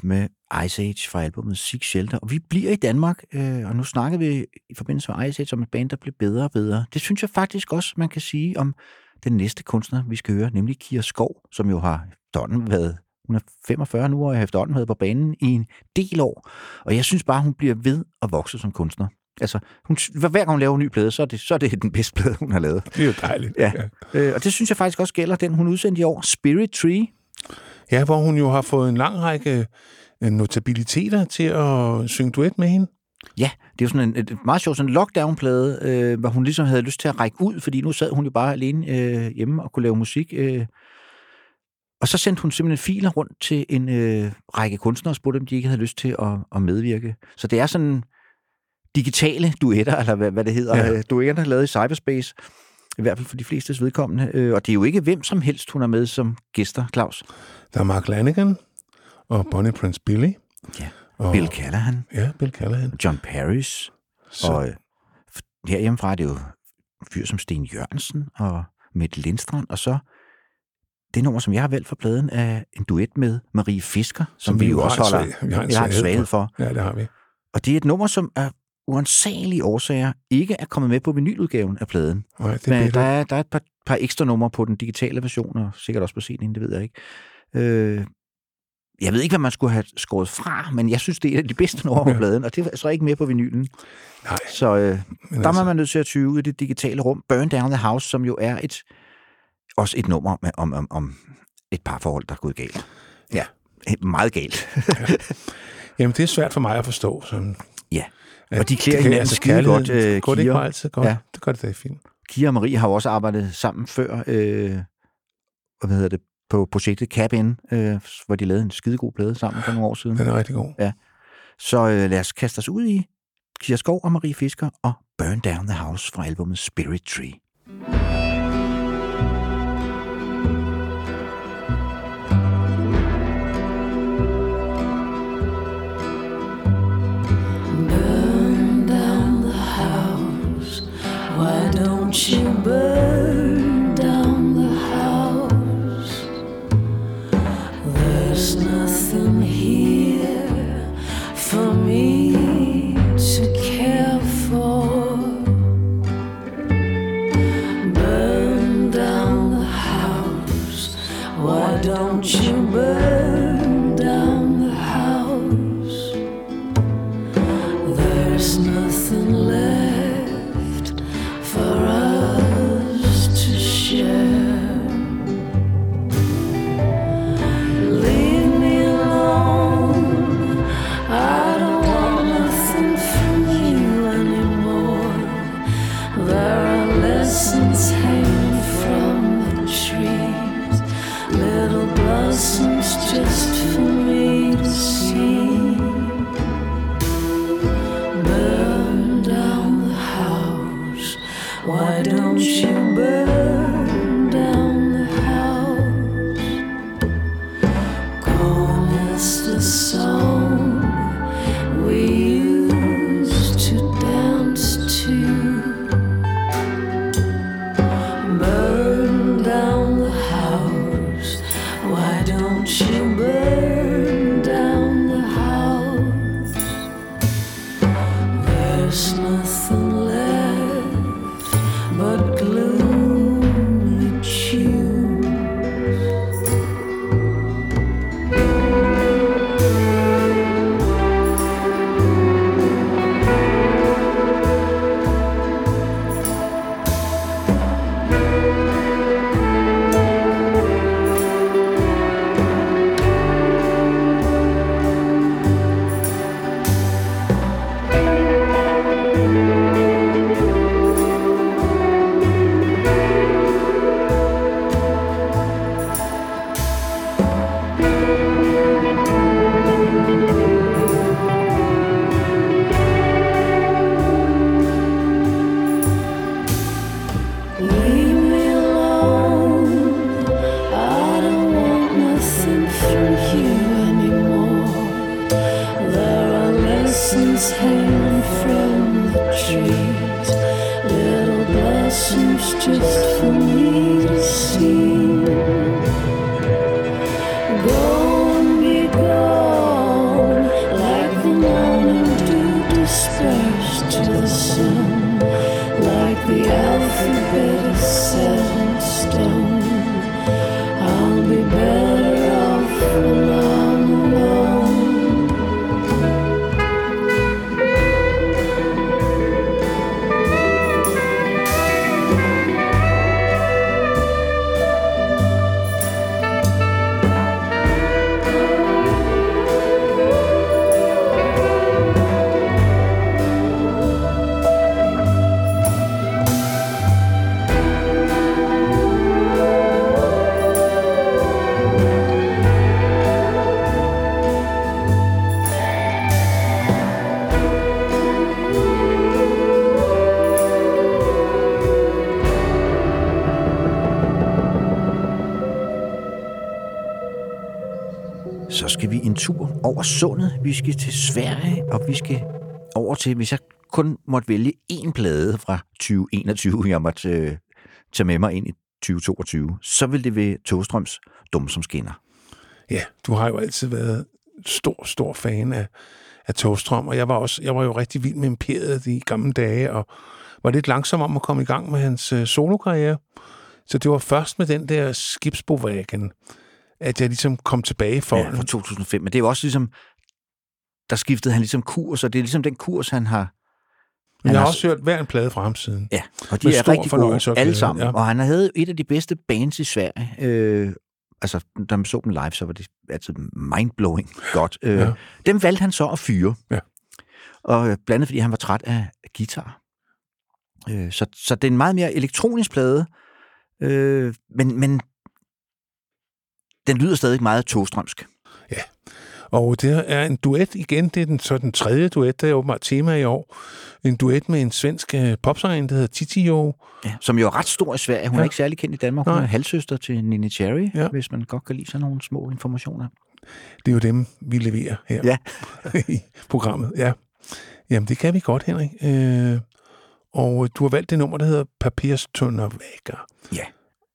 Med Ice Age fra albumet Six Shelter. Og vi bliver i Danmark, øh, og nu snakker vi i forbindelse med Ice Age om et band, der bliver bedre og bedre. Det synes jeg faktisk også, man kan sige om den næste kunstner, vi skal høre, nemlig Kira Skov, som jo har efterhånden været hun er 45 nu, og har efterhånden været på banen i en del år. Og jeg synes bare, hun bliver ved at vokse som kunstner. Altså, hun, hver gang hun laver en ny plade, så er det, så er det den bedste plade, hun har lavet. Det er jo dejligt. Ja. Øh, og det synes jeg faktisk også gælder den, hun udsendte i år, Spirit Tree. Ja, hvor hun jo har fået en lang række øh, notabiliteter til at synge duet med hende. Ja, det er jo sådan en et meget sjov sådan lockdown-plade, øh, hvor hun ligesom havde lyst til at række ud, fordi nu sad hun jo bare alene øh, hjemme og kunne lave musik. Øh. Og så sendte hun simpelthen filer rundt til en øh, række kunstnere og spurgte, om de ikke havde lyst til at, at medvirke. Så det er sådan digitale duetter, eller hvad, hvad det hedder, Ja. ja. duetter lavet i cyberspace. I hvert fald for de flestes vedkommende. Øh, og det er jo ikke hvem som helst, hun er med som gæster, Claus. Der er Mark Lanigan og Bonnie Prince Billy. Ja. Og, Bill Callahan, Ja, Bill Callahan. John Paris, Så, Og øh, herhjemmefra er det jo fyr som Sten Jørgensen og Mette Lindstrand, og så det nummer, som jeg har valgt for pladen, er en duet med Marie Fisker, som, som vi jo også holder. svag- vi har en vi har en svaghed for. Ja, det har vi. Og det er et nummer, som af uansagelige årsager ikke er kommet med på vinyludgaven af pladen. Nej, det Men er der er, der er et par, par ekstra numre på den digitale version, og sikkert også på CD'en, det ved jeg ikke. Øh, jeg ved ikke, hvad man skulle have skåret fra, men jeg synes, det er et af de bedste numre på Ja. pladen, og det er så ikke med på vinylen. Nej, Så øh, der altså, er man nødt til at tyve i det digitale rum. Burn Down the House, som jo er et også et nummer med, om, om, om et parforhold, der er gået galt. Ja, meget galt. Jamen, det er svært for mig at forstå. Sådan, ja. Og de klæder hinanden skide kærligheden- godt, øh, Går det ikke bare altid godt? Ja. Ja. Det gør det da fint. Kira og Marie har jo også arbejdet sammen før, øh, hvad hedder det, på projektet Cap In, øh, hvor de lavede en skidegod plade sammen for nogle år siden. Den er rigtig god. Så øh, lad os kaste os ud i Kira Skov og Marie Fisker og Burn Down the House fra albumet Spirit Tree. Burn Why don't you burn só. Sundet. Vi skal til Sverige, og vi skal over til, hvis jeg kun måtte vælge én plade fra 2021, jeg måtte øh, tage med mig ind i 2022, så vil det være Togstrøms Dum som skinner. Ja, du har jo altid været stor, stor fan af, af Togstrøm, og jeg var, også, jeg var jo rigtig vild med Imperiet i gamle dage, og var lidt langsom om at komme i gang med hans øh, solokarriere. Så det var først med den der skibsbovækken, at jeg ligesom kom tilbage for Ja, fra 2005. Men det er jo også ligesom, der skiftede han ligesom kurs, og det er ligesom den kurs, han har... Men han jeg har også hørt hver en plade fra ham siden. Ja, og de Med er rigtig gode alle sammen. ja. Og han havde et af de bedste bands i Sverige. Øh, altså, da man så dem live, så var det altid mindblowing godt. Øh, Ja. ja. Dem valgte han så at fyre. Ja. Og øh, blandt andet, fordi han var træt af guitar. Øh, så, så det er en meget mere elektronisk plade, øh, men, men den lyder stadig meget togstrømsk. Og det er en duet igen. Det er den, så den tredje duet, der er åbenbart tema i år. En duet med en svensk øh, popsanger, der hedder Titio. Ja, som jo er ret stor i Sverige. Hun ja. Er ikke særlig kendt i Danmark. Hun Nej. er halvsøster til Nini Cherry, Ja. hvis man godt kan lide sådan nogle små informationer. Det er jo dem, vi leverer her Ja. (laughs) i programmet. Ja. Jamen, det kan vi godt, Henrik. Øh, og du har valgt det nummer, der hedder Papirstunder Vækker. Ja.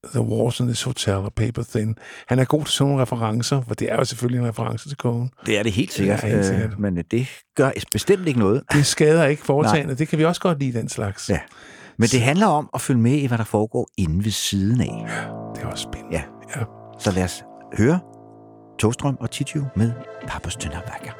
The Wars in this Hotel og Paper Thin. Han er god til sådan nogle referencer, for det er jo selvfølgelig en reference til kogen. Det er det helt sikkert, Ja, helt sikkert. Øh, men øh, det gør bestemt ikke noget. Det skader ikke foretagendet. Det kan vi også godt lide, den slags. Ja. Men det handler om at følge med i, hvad der foregår inde ved siden af. Det er også spændende. Ja. ja. Så lad os høre Togstrøm og Titio med Pappas Tønderbakker.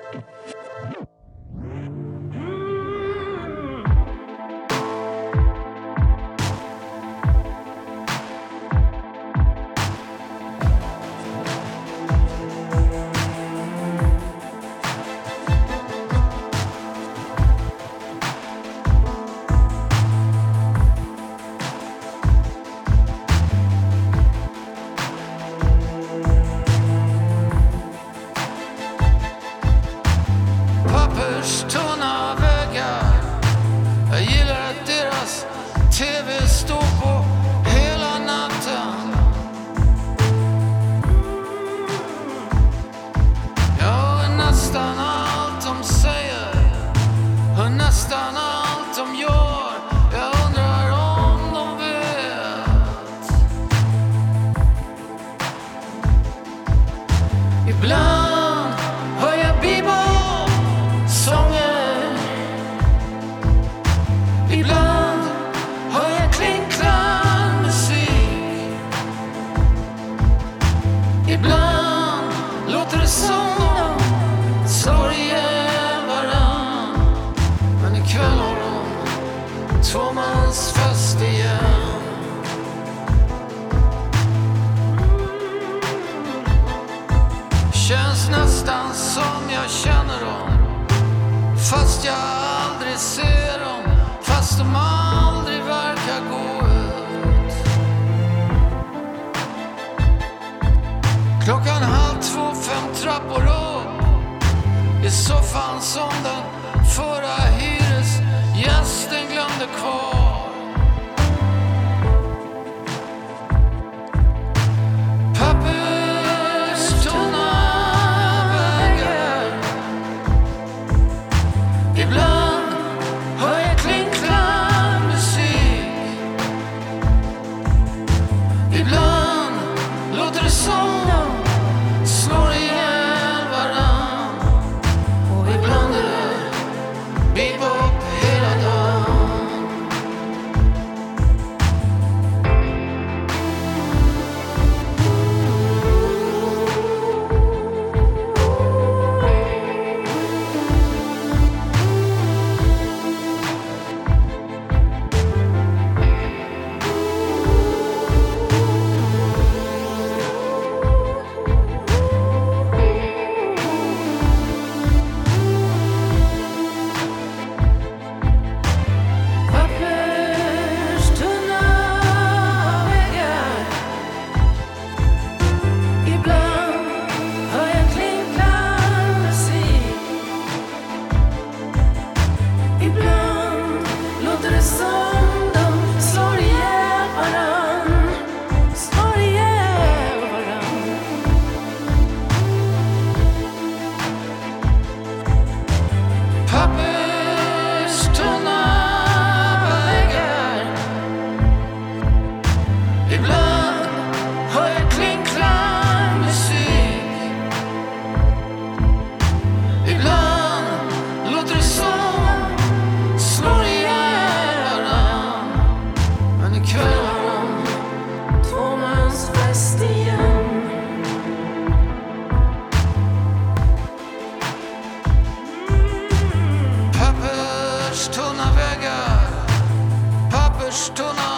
Ashtona.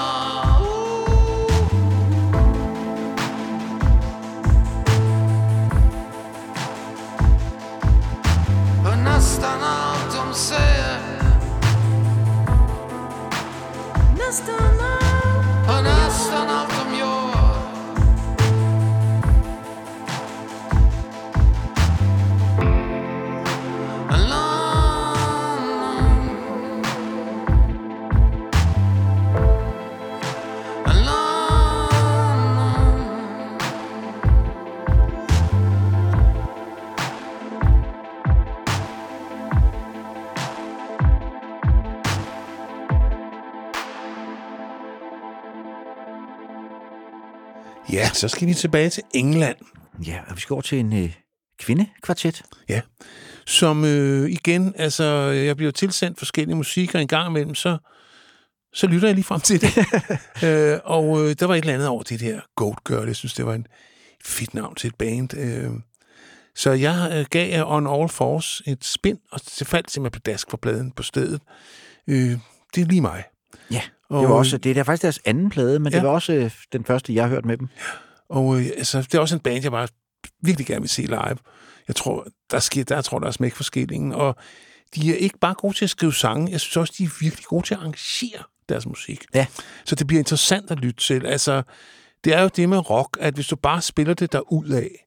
Nastan aldım seyir Nastan aldım Ja, så skal vi tilbage til England, Ja, og vi skal over til en øh, kvindekvartet. som øh, igen, altså, jeg bliver tilsendt forskellige musikker en gang imellem, så, så lytter jeg lige frem til det. (laughs) øh, og øh, der var et eller andet over det der Goat Girl. Jeg synes, det var en fedt navn til et band. Øh, så jeg øh, gav On All Fours et spin, og det faldt simpelthen plask for pladen på stedet. Øh, det er lige mig. Ja, Og, det var også, det er faktisk deres anden plade, men ja. Ja. det var også øh, den første, jeg har hørt med dem. Og øh, altså, det er også en band, jeg bare virkelig gerne vil se live. Jeg tror, der, sker, der, tror, der er smæk for skillingen. Og de er ikke bare gode til at skrive sange, jeg synes også, de er virkelig gode til at arrangere deres musik. Ja. Så det bliver interessant at lytte til. Altså, det er jo det med rock, at hvis du bare spiller det der af,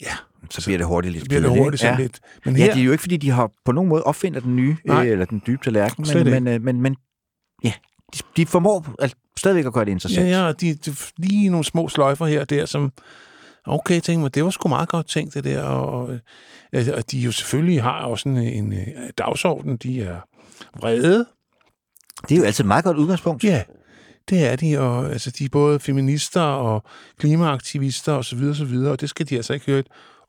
ja, Så bliver det hurtigt lidt så bliver det hurtigt sådan lidt. Men Ja, her, det er jo ikke, fordi de har på nogen måde opfinder den nye, Nej. øh, eller den dybe tallerken, men, ikke. men, øh, men, men ja, de, de formår at, stadigvæk at gøre det interessant. ja, ja, de, de, lige nogle små sløjfer her og der, som, okay, tænk mig, det var sgu meget godt tænkt, det der. Og, øh, og de jo selvfølgelig har også en, en, øh, dagsorden, de er vrede, Det er jo altid et meget godt udgangspunkt. Ja, det er de, og altså, de er både feminister og klimaaktivister og så videre, så videre, og det skal de altså ikke høre et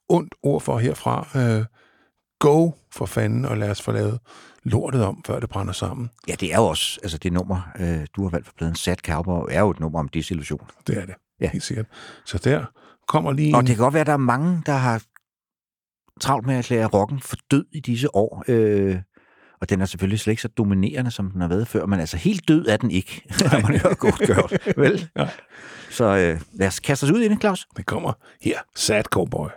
ondt ord for herfra. Øh, go for fanden, og lad os få lavet lortet om, før det brænder sammen. Ja, det er jo også, altså det nummer, øh, du har valgt for pladen, Sad Cowboy, er jo et nummer om desillusion. Det er det, Ja. helt sikkert. Så der kommer lige Og en... det kan godt være, at der er mange, der har travlt med at erklære rocken for død i disse år. Øh, og den er selvfølgelig slet ikke så dominerende, som den har været før, men altså helt død er den ikke, (laughs) når man hører godt gjort. Vel? (laughs) Ja. Så øh, lad os kaste os ud i det, Claus. Det kommer her. Sad Cowboy.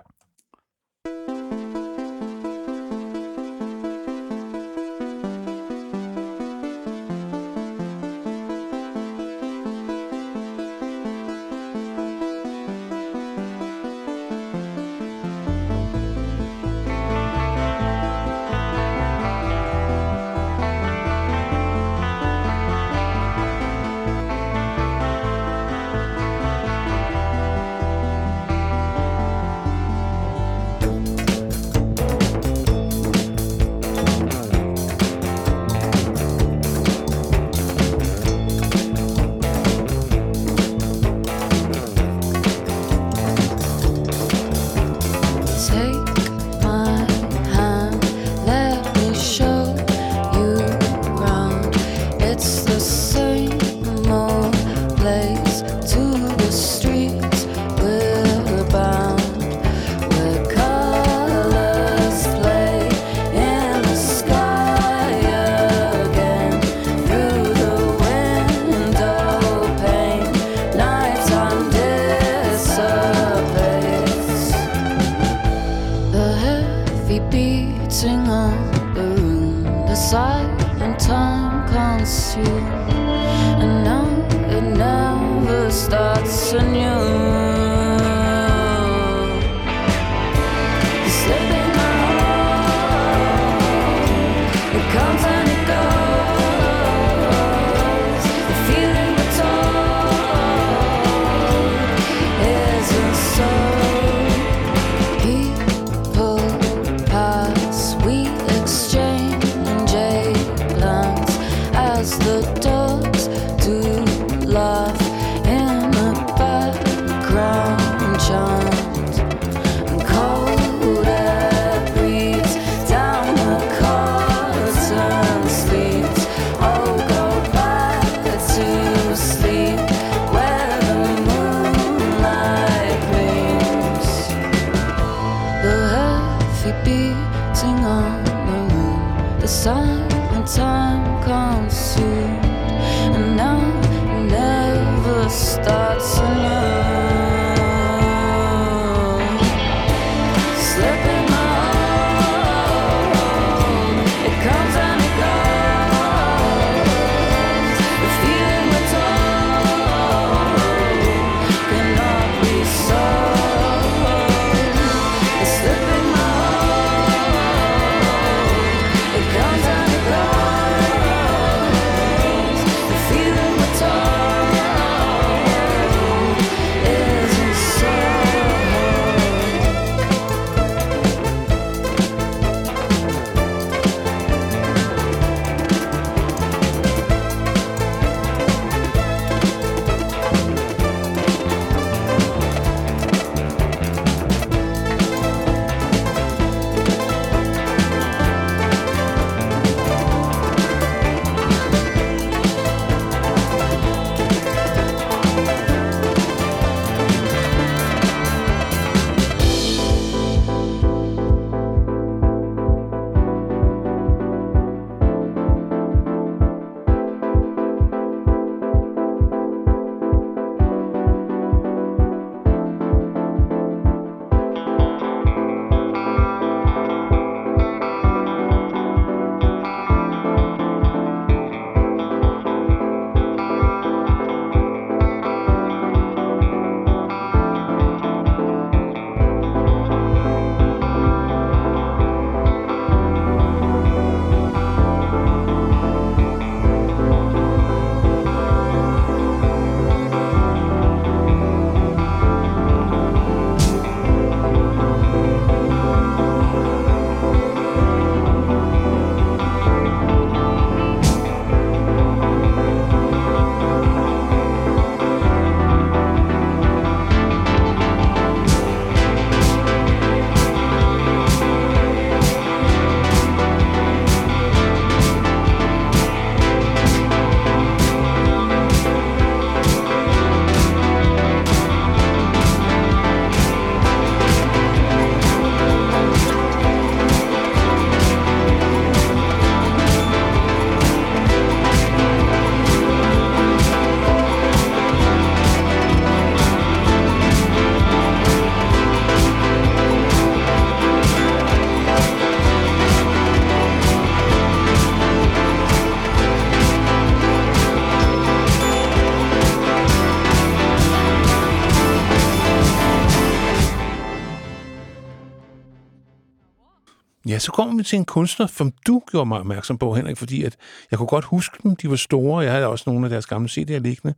Ja, så kommer vi til en kunstner, som du gjorde mig opmærksom på, Henrik, fordi at jeg kunne godt huske dem, de var store, jeg havde også nogle af deres gamle CD'er liggende,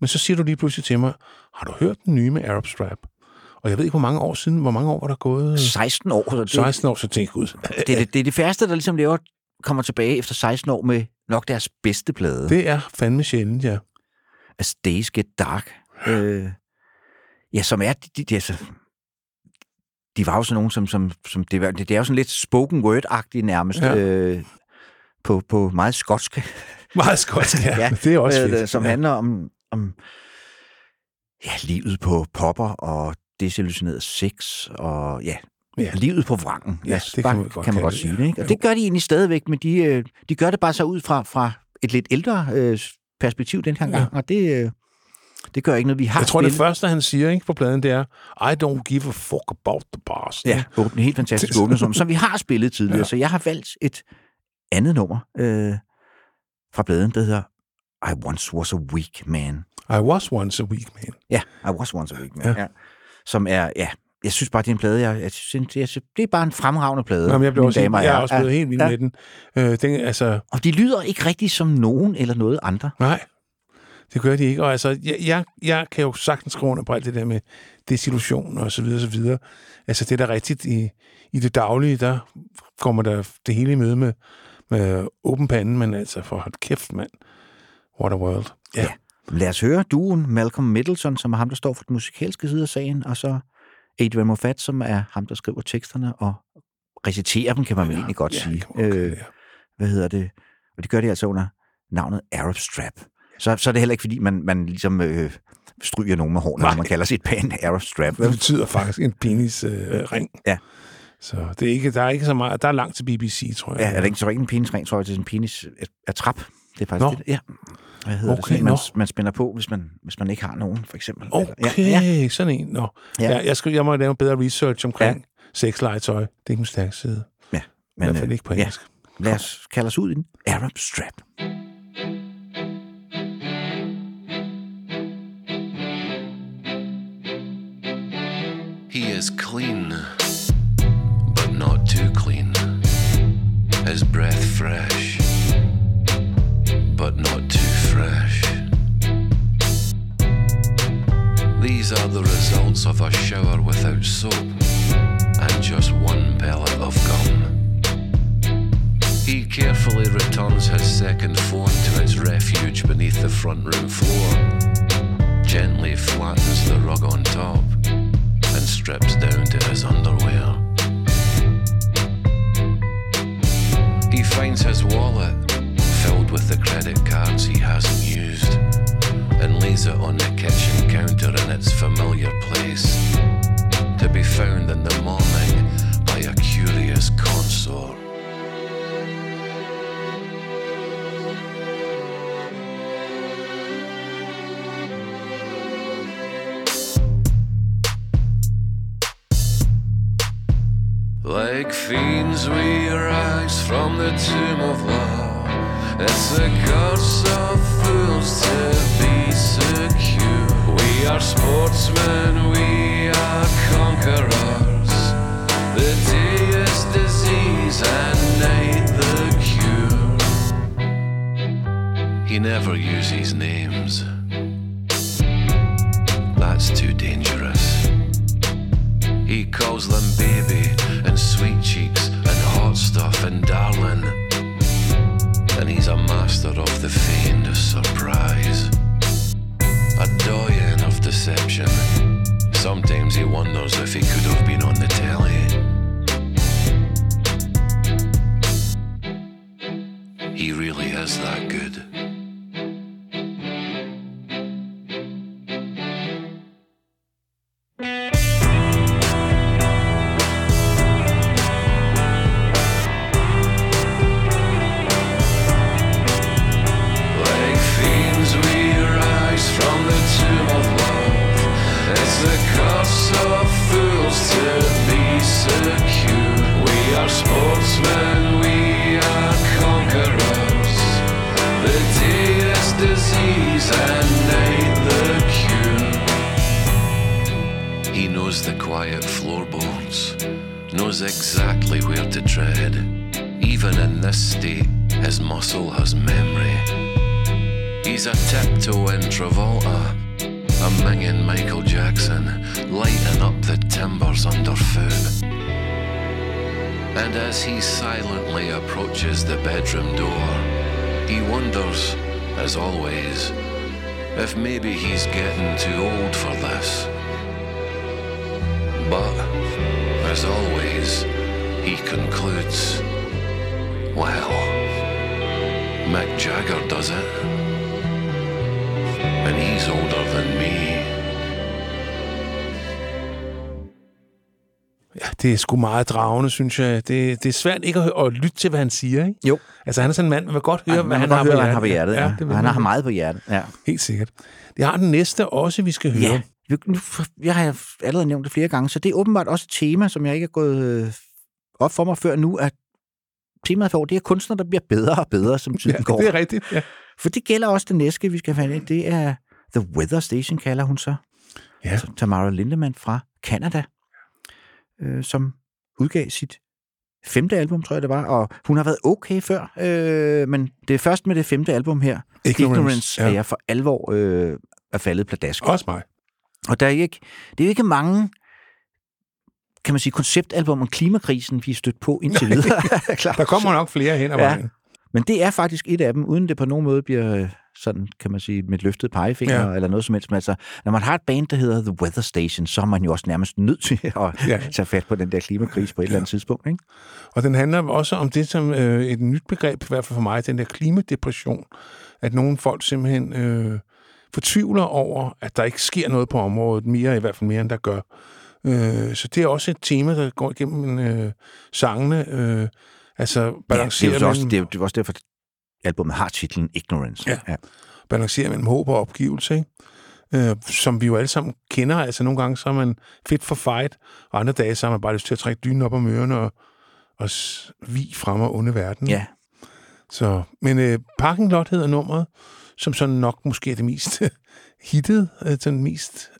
men så siger du lige pludselig til mig, har du hørt den nye med Arab Strap? Og jeg ved ikke, hvor mange år siden, hvor mange år var der gået? 16 år. Så det, 16 år, så tænkte gud, det, er det, det er de færreste, der ligesom laver, kommer tilbage efter 16 år med nok deres bedste plade. det er fandme sjældent, ja. As Days Get Dark. Øh, ja, som er... De, de, altså, de var jo sådan nogen, som... som, som det, var- det, det er jo sådan lidt spoken word-agtigt nærmest. Ja. Øh, på, på meget skotsk. Meget skotsk, ja. (laughs) ja. Det er også øh, fedt. Som ja. handler om, om ja, livet på popper og desillusioneret sex og ja, Ja. livet på vrangen. Ja, Lad det kan man godt kan man godt sige det. Ikke? Jo. Og det gør de egentlig stadigvæk, men de, øh, de gør det bare så ud fra, fra et lidt ældre øh, perspektiv den her Ja. gang, og det, øh, det gør ikke noget. Vi har Jeg tror, det spillet- første, han siger ikke, på pladen, det er, I don't give a fuck about the bars. Ja, åbne, helt fantastisk åbne, som, som vi har spillet tidligere. Ja. Ja. Så jeg har valgt et andet nummer øh, fra bladen, der hedder I Once Was a Weak Man. I was once a weak man. Ja, I Was Once a Weak Man. Ja. Ja. Ja. Som er, ja, jeg synes bare, det er en plade, jeg, jeg synes, jeg, synes, det er bare en fremragende plade. Jamen, jeg, blev også, damer jeg er også blevet helt vild ja. med den. Øh, den. Altså, Og de lyder ikke rigtig som nogen eller noget andre. nej, det gør de ikke. Og altså, jeg, jeg, jeg kan jo sagtens skrive under på alt det der med desillusion og så videre, så videre. Altså, det er da rigtigt i, i det daglige, der kommer der det hele i møde med, med åben pande, men altså, for hold kæft, mand. What a world. Ja. Ja. Lad os høre duen Malcolm Middleton, som er ham, der står for den musikalske side af sagen, og så Adrian Moffat, som er ham, der skriver teksterne og reciterer dem, kan man vel egentlig godt ja, sige. kalde Øh, ja. hvad hedder det? Og det gør de altså under navnet Arab Strap. Så, så er det heller ikke, fordi man, man ligesom øh, stryger nogen med hårene, man kalder sit band Arab Strap. Det betyder faktisk en penis-ring. Øh, ring. Ja. Så det er ikke, der er ikke så meget, der er langt til BBC, tror jeg. Ja, er det ikke så ikke en penisring, tror jeg, det er en penis af trap. Det er faktisk Nå. det. Ja. Hvad hedder det? Okay, en, man, man spænder på, hvis man, hvis man ikke har nogen, for eksempel. Okay, Ja, ja. ja. sådan en. Nå. Ja. Ja. Ja, jeg, skal, jeg må lave bedre research omkring ja. sexlegetøj. Det er ikke min stærke side. ja. Men, I hvert fald øh, ikke på ja. engelsk. Lad os kalde os ud i den. Arab Strap. Is clean, but not too clean. His breath fresh, but not too fresh. These are the results of a shower without soap and just one pellet of gum. He carefully returns his second phone to its refuge beneath the front room floor, gently flattens the rug on top, and strips down to his underwear. He finds his wallet filled with the credit cards he hasn't used and lays it on the kitchen counter in its familiar place to be found in the morning by a curious consort. Like fiends, we rise from the tomb of love. It's a curse of fools to be secure. We are sportsmen, we are conquerors. The day is disease and night the cure. He never uses names. That's too dangerous. He calls them baby sweet cheeks and hot stuff and darling. And he's a master of the feigned surprise. A doyen of deception. Sometimes he wonders if he could have been on the telly. He really is that good. Det er sgu meget dragende, synes jeg. Det, det er svært ikke at, at lytte til, hvad han siger, ikke? Jo. Altså, han er sådan en mand, man vil godt høre, Ja, hvad han har, på høre, han har på hjertet. Ja, det vil han har meget på hjertet. Ja. Helt sikkert. Det har den næste også, vi skal høre. Ja, nu, jeg har allerede nævnt det flere gange, så det er åbenbart også et tema, som jeg ikke er gået øh, op for mig før nu, at temaet for det er kunstnere, der bliver bedre og bedre, som tiden Ja, går. det er rigtigt. Ja. For det gælder også det næste, vi skal have ind. Det er The Weather Station, kalder hun så. Ja. Altså, Tamara Lindemann fra Canada, øh, som udgav sit femte album, tror jeg det var. Og hun har været okay før, øh, men det er først med det femte album her, Ignorance, Ignorance ja. at jeg for alvor øh, er faldet pladask. Også mig. Og der er ikke, det er jo ikke mange kan man sige, konceptalbum om klimakrisen, vi er stødt på indtil videre. (laughs) Der kommer nok flere hen ad Ja. vejen. Men det er faktisk et af dem, uden det på nogen måde bliver øh, sådan, kan man sige, med et løftet pegefinger Ja. ja. eller noget som helst. Men altså, når man har et band, der hedder The Weather Station, så er man jo også nærmest nødt til (laughs) at Ja. ja. tage fat på den der klimakrise på et eller andet tidspunkt. Ikke? Og den handler også om det som øh, et nyt begreb, i hvert fald for mig, den der klimadepression. At nogle folk simpelthen øh, fortvivler over, at der ikke sker noget på området, mere i hvert fald mere, end der gør. Øh, så det er også et tema, der går igennem øh, sangene. Øh, altså Ja, det, er balancere jo så også, mellem- det, er det er også derfor, albumet har titlen Ignorance. Ja. balancerer mellem håb og opgivelse, ikke? Øh, som vi jo alle sammen kender. Altså nogle gange så er man fit for fight, og andre dage så har man bare lyst til at trække dynen op om ørerne og, og vi frem og onde verden. ja. Så, men øh, Parking Lot hedder nummeret, som sådan nok måske er det mest (laughs) hittet, øh, den mest...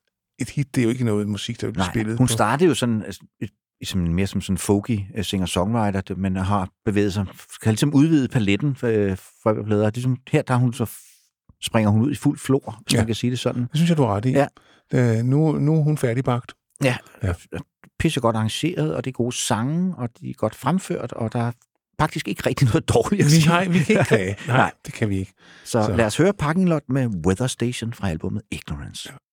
Et hit, det er jo ikke noget musik, der bliver spillet hun startede jo sådan, altså, et- som, mere som sådan folky øh, singer-songwriter, men har bevæget sig, kan ligesom udvide paletten for for plader. Ligesom, her der er hun så springer hun ud i fuld flor, hvis Ja. man kan sige det sådan. Det synes jeg, du har ret i. Ja. Øh, nu, nu er hun færdigbagt. Ja, Ja. ja. pisse godt arrangeret, og det er gode sange, og de er godt fremført, og der er faktisk ikke rigtig noget dårligt at sige. har, vi kan ikke (laughs) klage. Nej, Nej. det kan vi ikke. Så, Så. lad os høre Parking Lot med Weather Station fra albumet Ignorance. Waiting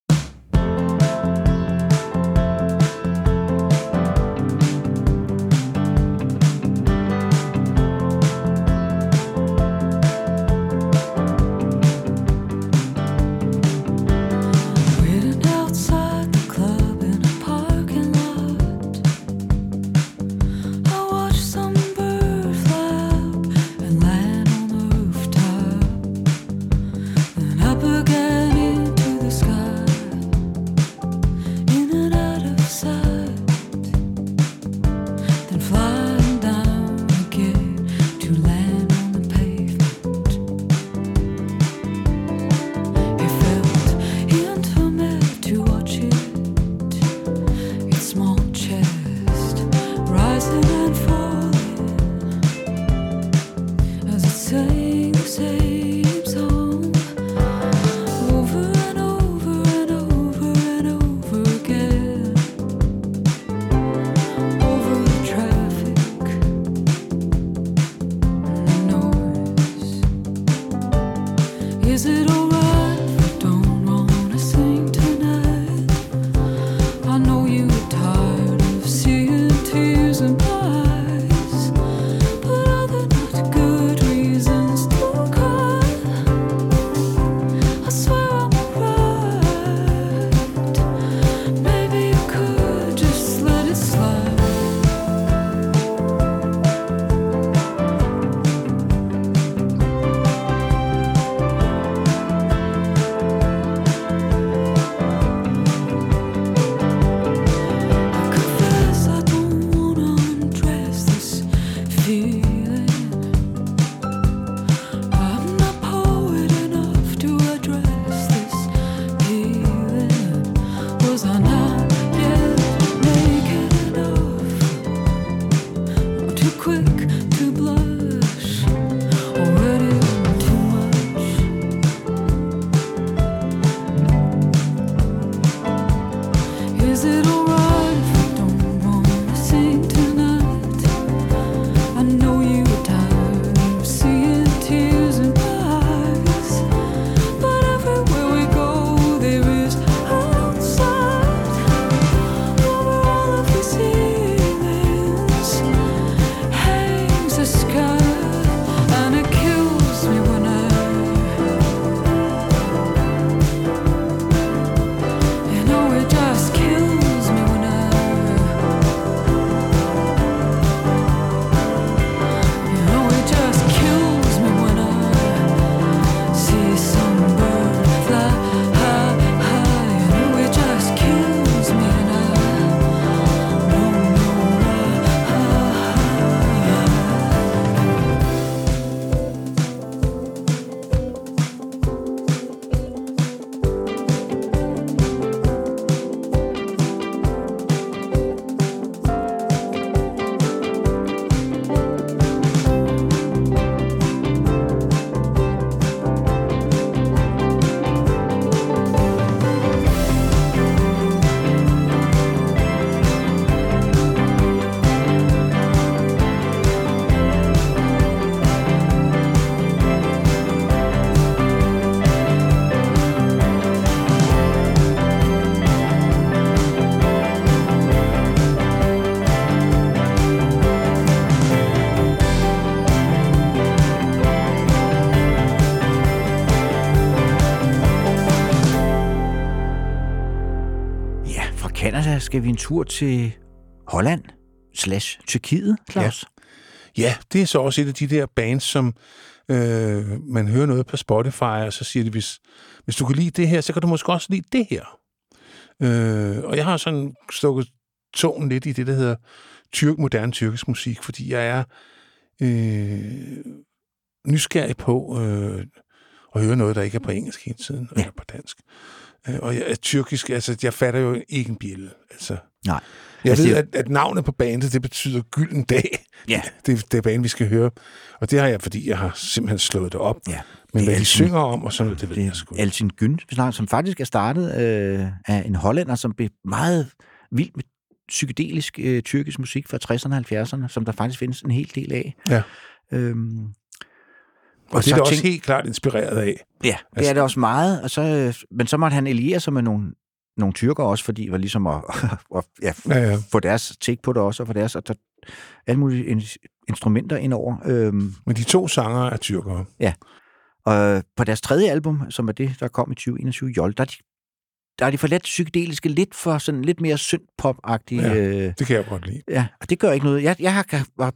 skal vi en tur til Holland slash Tyrkiet, Claus. Ja, det er så også et af de der bands, som øh, man hører noget på Spotify, og så siger de, hvis, hvis du kan lide det her, så kan du måske også lide det her. Øh, og jeg har sådan stukket tåen lidt i det, der hedder tyrk, moderne tyrkisk musik, fordi jeg er øh, nysgerrig på øh, at høre noget, der ikke er på engelsk hele tiden, ja. eller på dansk. Øh, og jeg, tyrkisk, altså, jeg fatter jo ikke en bjælle. Altså. Nej. Jeg Altså, ved, at, at navnet på bandet, det betyder gylden dag. Ja. (laughs) Det, det er banen, vi skal høre. Og det har jeg, fordi jeg har simpelthen slået det op. Ja. Men Det hvad de synger om og sådan noget, det ved Det jeg sgu. Altin snakker, som faktisk er startet øh, af en hollænder, som blev meget vild med psykedelisk øh, tyrkisk musik fra 60'erne og 70'erne, som der faktisk findes en hel del af. Ja. Øhm, Og det så er også tænk- helt klart inspireret af. Ja, det Altså- er det også meget. Og så, øh, men så måtte han alliere sig med nogle, nogle tyrker også, fordi det var ligesom at, (laughs) at ja, Ja, ja. få deres take på det også, og få deres og der, alle mulige in, instrumenter indover. Øhm, Men de to sanger er tyrkere. og på deres tredje album, som er det, der kom i 2021, Jol, der er de, der er de for let psykedeliske, lidt for sådan lidt mere synth-pop-agtige. Ja. Øh, Det kan jeg godt lide. ja, og det gør ikke noget. Jeg, jeg har, har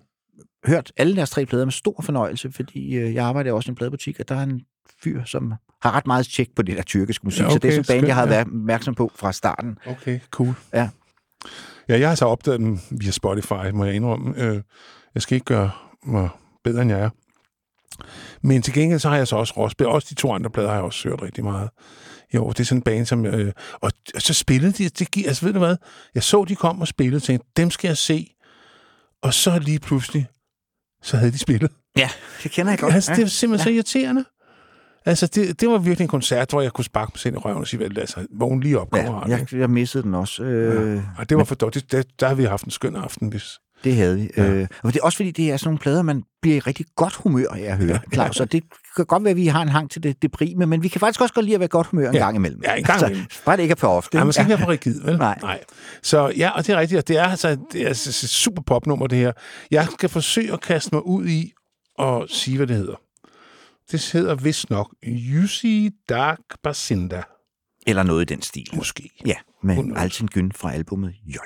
hørt alle deres tre plader med stor fornøjelse, fordi øh, jeg arbejder også i en pladebutik, og der er en fyr, som har ret meget tjek på det der tyrkiske musik, Ja, så det er okay, sådan en band, jeg har ja. været opmærksom på fra starten. Okay, cool. Ja. Ja, jeg har så opdaget dem via Spotify, må jeg indrømme. Øh, Jeg skal ikke gøre mig bedre, end jeg er. Men til gengæld så har jeg så også Rosby, også de to andre plader har jeg også hørt rigtig meget. Jo, det er sådan en band, som... Øh, og, og så spillede de... Det, altså, ved du hvad? Jeg så, de kom og spillede, og tænkte, dem skal jeg se. Og så lige pludselig, så havde de spillet. Ja, det kender jeg godt. Altså, det ja. var simpelthen så irriterende. Altså, det, det var virkelig en koncert, hvor jeg kunne sparke mig selv i røven og sige, vel, altså, vågn lige op, Ja, jeg, jeg missede den også. Øh, Ja. Og det var for dårligt. Det, der har vi haft en skøn aften, hvis... Det havde vi. Ja. Ja. Øh, og det er også fordi, det er sådan nogle plader, man bliver i rigtig godt humør af at høre, Claus. Og det kan godt være, at vi har en hang til det deprime, men vi kan faktisk også godt lide at være godt humør en Ja. gang imellem. Ja, en gang imellem. Så, bare det ikke er for ofte. Ja, man skal ikke? ikke være for rigid, vel? Nej. Nej. Så ja, og det er rigtigt. Det er altså det er altså super popnummer, det her. Jeg skal forsøge at kaste mig ud i og sige, hvad det hedder. Det hedder vist nok Yusi Dark Basinda, Eller noget i den stil. måske. Ja, med? Altin Gün fra albumet Jol.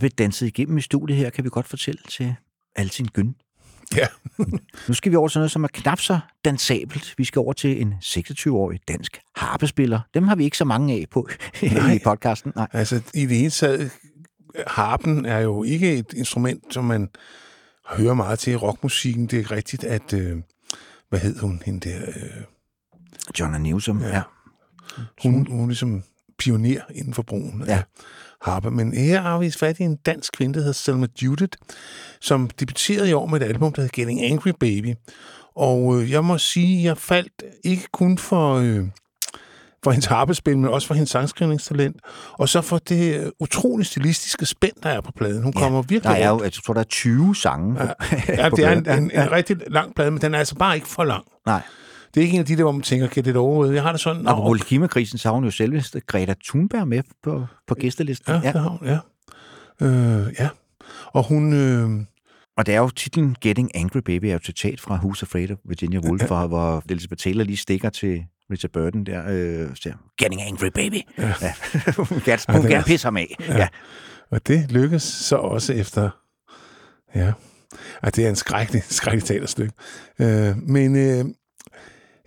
Blev danset igennem i studiet her, kan vi godt fortælle til Altin Gyn. Ja. (laughs) nu skal vi over til noget, som er knap så dansabelt. Vi skal over til en 26-årig dansk harpespiller. Dem har vi ikke så mange af på (laughs) i podcasten. Nej. Altså, i det hele taget, harpen er jo ikke et instrument, som man hører meget til i rockmusikken. Det er rigtigt, at... Øh, hvad hed hun, hende der? Øh, John Newsom, ja. ja. Hun, hun er ligesom pioner inden for brugen Ja. af harpe. Men her har vi fat i en dansk kvinde, der hedder Selma Judith, som debuterede i år med et album, der hedder Getting Angry Baby. Og øh, jeg må sige, jeg faldt ikke kun for, øh, for hendes harpespil, men også for hendes sangskrivningstalent, og så for det øh, utrolig stilistiske spænd, der er på pladen. Hun kommer virkelig Der er jo, jeg tror, der er 20 sange på, Ja, (laughs) på det er en, en, en rigtig lang plade, men den er altså bare ikke for lang. Nej. Det er ikke en af de der, hvor man tænker, kan det overhovedet? Jeg har det sådan... Og på "Nå, klimakrisen, så har hun jo selveste Greta Thunberg med på, på gæstelisten. Ja, ja. Det har hun, ja. Øh, ja. Og hun... Øh, Og det er jo titlen Getting Angry Baby er jo citat fra Who's Afraid of Virginia Woolf, hvor, hvor Elizabeth Taylor lige stikker til Richard Burton der, øh, siger, Getting Angry Baby. Ja. ja. (laughs) hun gerne, hun gerne pisse ham af. Ja. Ja. Og det lykkes så også efter... Ja. Ej, det er en skrækkelig, skrækkelig teaterstykke. Øh, men øh,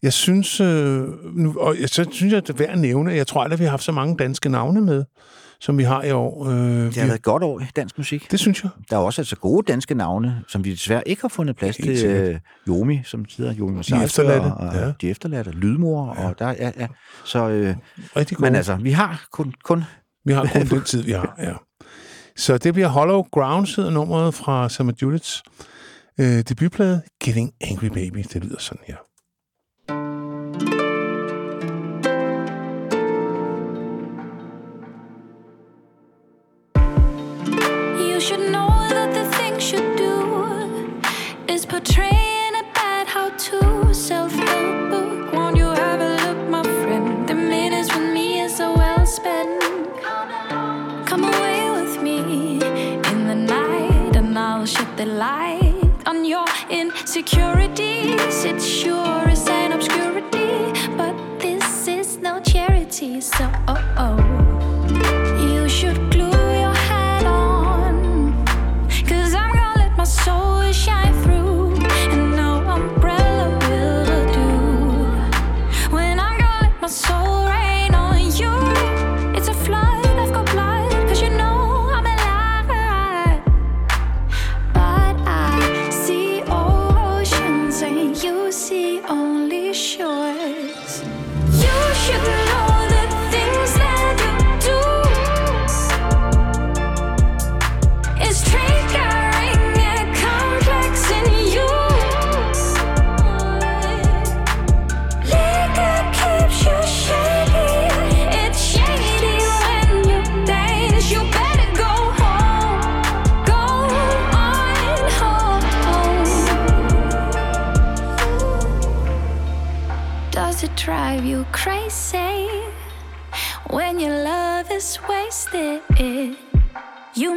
jeg synes... Øh, nu, og jeg, så synes jeg, at det er værd at nævne, at jeg tror aldrig, vi har haft så mange danske navne med, som vi har i år. Øh, Det har været et godt år i dansk musik. Det synes jeg. Der er også altså gode danske navne, som vi desværre ikke har fundet plads Helt til. Øh, Jomi, som sidder Jomi Massager, efterladte, Og, ja. ja. De efterladte, Lydmor, ja. og der ja, ja. Så, øh, Rigtig gode. men altså, vi har kun, kun Vi har kun (laughs) den tid, vi har, ja. Så det bliver Hollow Ground, hedder nummeret fra Selma Judiths øh, debutplade, Getting Angry Baby. Det lyder sådan her.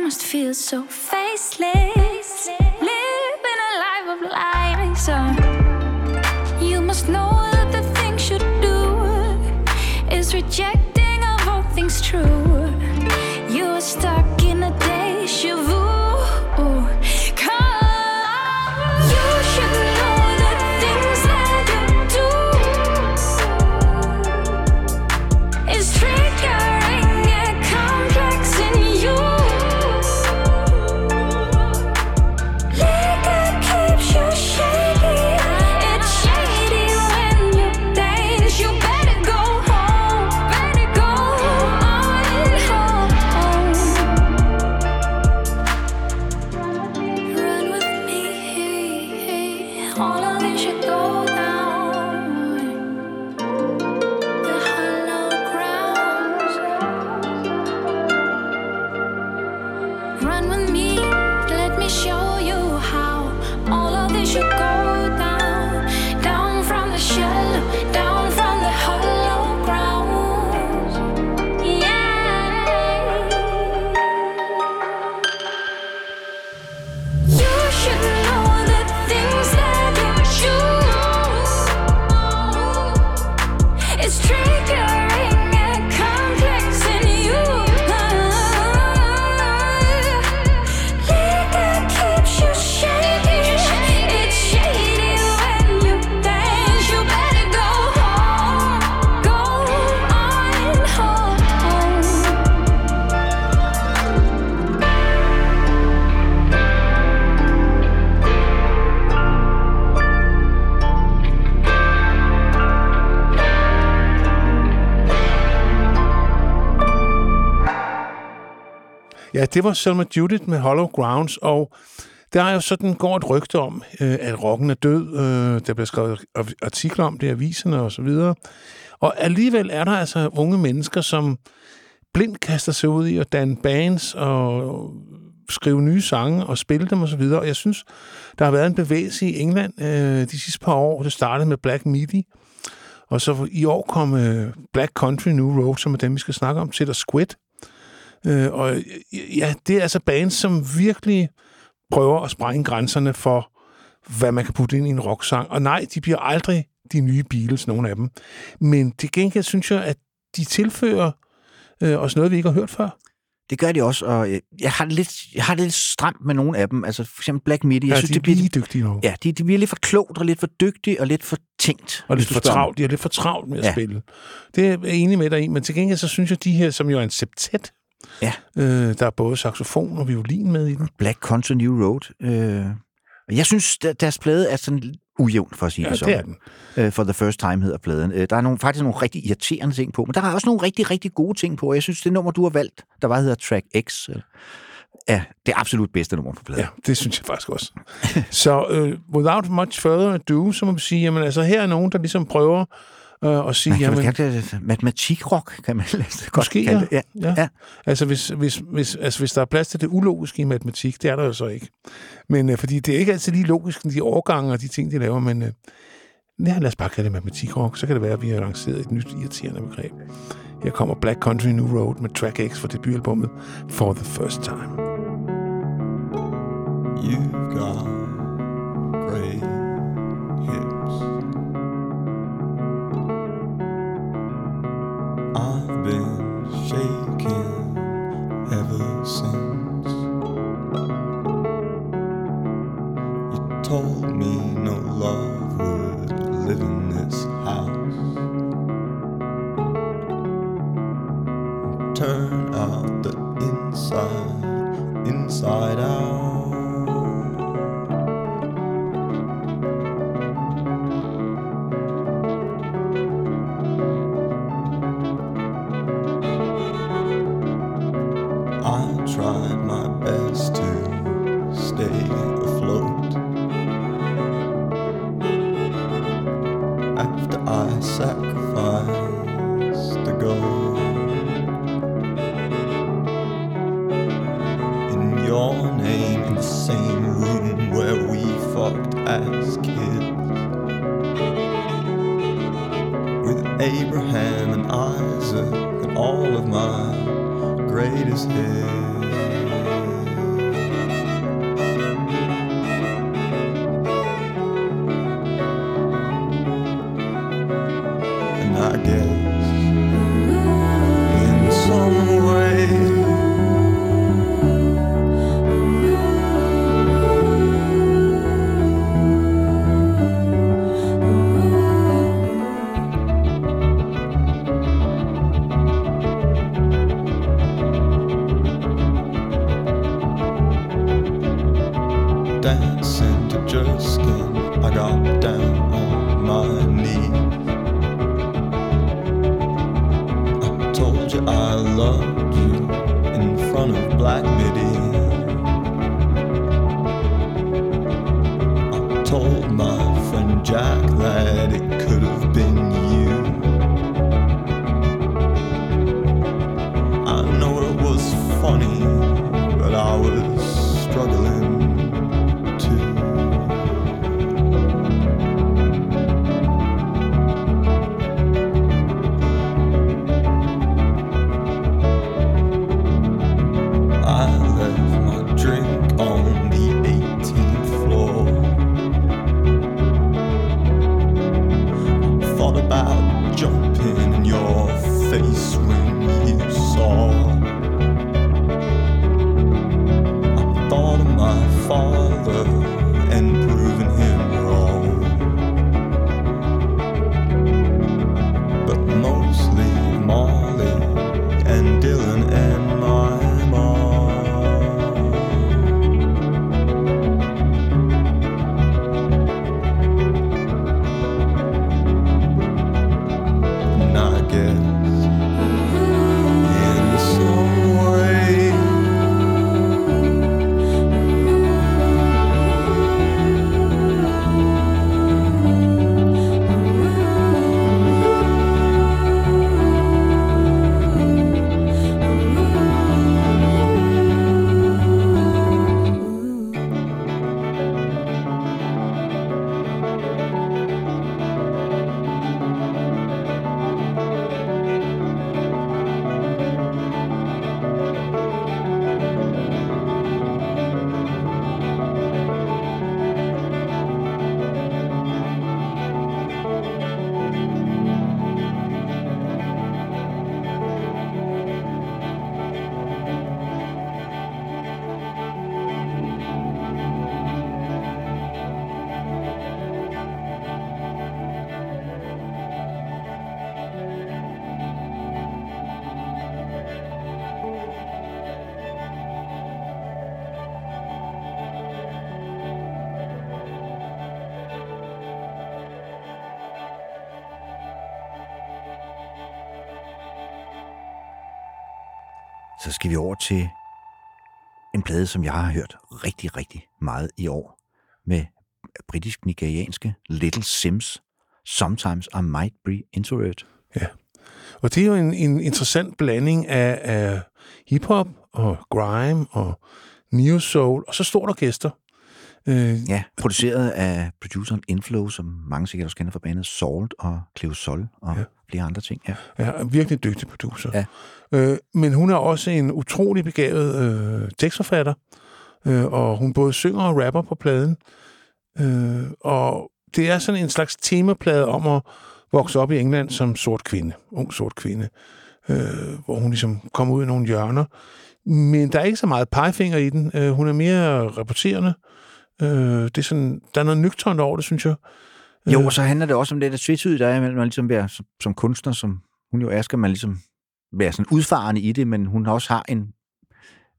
Must feel so faceless, living a life of lies. You must know that the things you do is rejecting of all things true. Ja, det var Selma Judith med Hollow Grounds, og der er jo sådan går et rygte om, øh, at rocken er død. Øh, der bliver skrevet artikler om det i aviserne og så videre. Og alligevel er der altså unge mennesker, som blindt kaster sig ud i at danne bands og skrive nye sange og spille dem og så videre. Og jeg synes, der har været en bevægelse i England øh, de sidste par år. Det startede med Black Midi, og så i år kom øh, Black Country New Road, som er dem, vi skal snakke om, til der Squid. Øh, og ja, det er altså bands, som virkelig prøver at sprænge grænserne for, hvad man kan putte ind i en rocksang. Og nej, de bliver aldrig de nye Beatles, nogle af dem. Men til gengæld synes jeg, at de tilfører øh, os noget, vi ikke har hørt før. Det gør de også, og øh, jeg har det lidt, jeg har det lidt stramt med nogle af dem. Altså for eksempel Black Midi. Jeg Ja, synes, de det bliver, er lige dygtige nu. Ja, de, de bliver lidt for klogt og lidt for dygtige og lidt for tænkt. Og lidt for travlt. De er lidt for travlt med at Ja. spille. Det er jeg enig med dig i, men til gengæld så synes jeg, de her, som jo er en septet, Ja. øh, der er både saxofon og violin med i den. Black Country New Road. Øh, jeg synes, der, deres plade er sådan ujævn, for at sige Ja, det sådan. det er den. Øh, for the first time hedder pladen. Øh, der er nogle, faktisk nogle rigtig irriterende ting på, men der er også nogle rigtig, rigtig gode ting på. Jeg synes, det nummer, du har valgt, der bare hedder Track X, øh, er det absolut bedste nummer på pladen. Ja, det synes jeg faktisk også. så uh, without much further ado, så må vi sige, jamen altså her er nogen, der ligesom prøver uh, at sige, Man kan jamen, kalde det matematikrock, kan man (laughs) godt Måske, kalde ja. det. Ja. ja. ja. Altså, hvis, hvis, hvis, altså, hvis der er plads til det ulogiske i matematik, det er der jo så ikke. Men uh, fordi det er ikke altid lige logisk, de overgange og de ting, de laver, men uh, ja, lad os bare kalde det matematikrock, så kan det være, at vi har lanceret et nyt irriterende begreb. Her kommer Black Country New Road med Track X fra debutalbummet For the First Time. You've got great hips. I've been shaking ever since you told me no love would live in this house. Turn out the inside, inside out. All of my greatest hits. Skal vi over til en plade, som jeg har hørt rigtig, rigtig meget i år. Med britisk-nigerianske Little Sims. Sometimes I might be introvert. Ja. Og det er jo en, en interessant blanding af, af hiphop og grime og neo soul, og så stort orkester. Øh, Ja, produceret af produceren Inflow, som mange sikkert også kender fra bandet Salt og Cleo Sol og ja. flere andre ting. Ja. Ja, virkelig dygtig producer. Ja. Øh, men hun er også en utrolig begavet øh, tekstforfatter, øh, og hun både synger og rapper på pladen. Øh, og det er sådan en slags temaplade om at vokse op i England som sort kvinde, ung sort kvinde, øh, hvor hun ligesom kommer ud i nogle hjørner. Men der er ikke så meget pegefinger i den. Øh, hun er mere rapporterende. Øh, det er sådan, der er noget nøgternt over det, synes jeg. Jo, og så handler det også om det der tvetydigt, der er at ligesom være som, som kunstner, som hun jo er, skal man ligesom være sådan udfarende i det, men hun også har en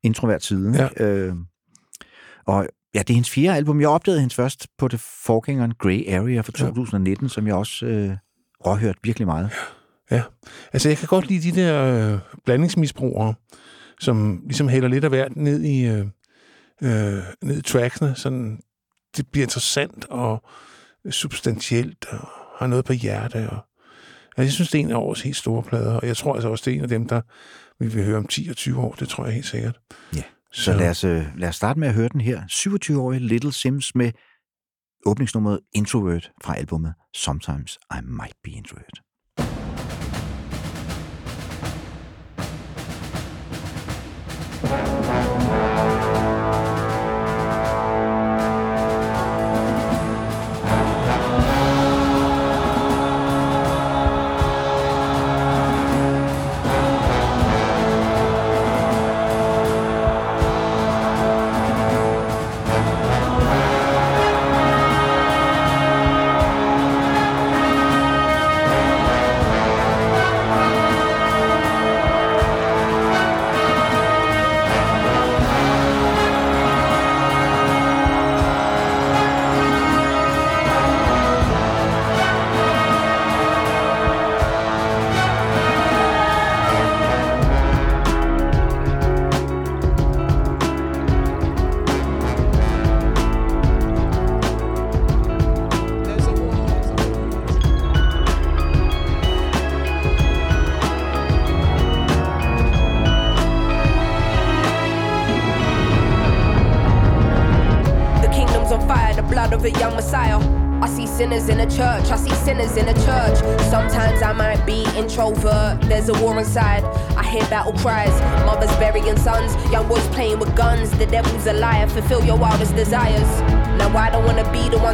introvert side. Ja. Øh, og ja, det er hendes fjerde album. Jeg opdagede hendes først på det forgængeren Grey Area fra 2019, ja. som jeg også øh, råhørte virkelig meget. Ja, altså jeg kan godt lide de der øh, blandingsmisbrugere, som ligesom hælder lidt af hvert ned i, øh, øh, ned i tracksene, sådan det bliver interessant og substantielt og har noget på hjerte. Og, altså, jeg synes, det er en af årets helt store plader, og jeg tror altså også, det er en af dem, der vi vil høre om 10 og 20 år, det tror jeg helt sikkert. Ja. Så, så lad, os, øh, lad os starte med at høre den her 27-årige Little Sims med åbningsnummeret Introvert fra albumet Sometimes I Might Be Introvert. Thank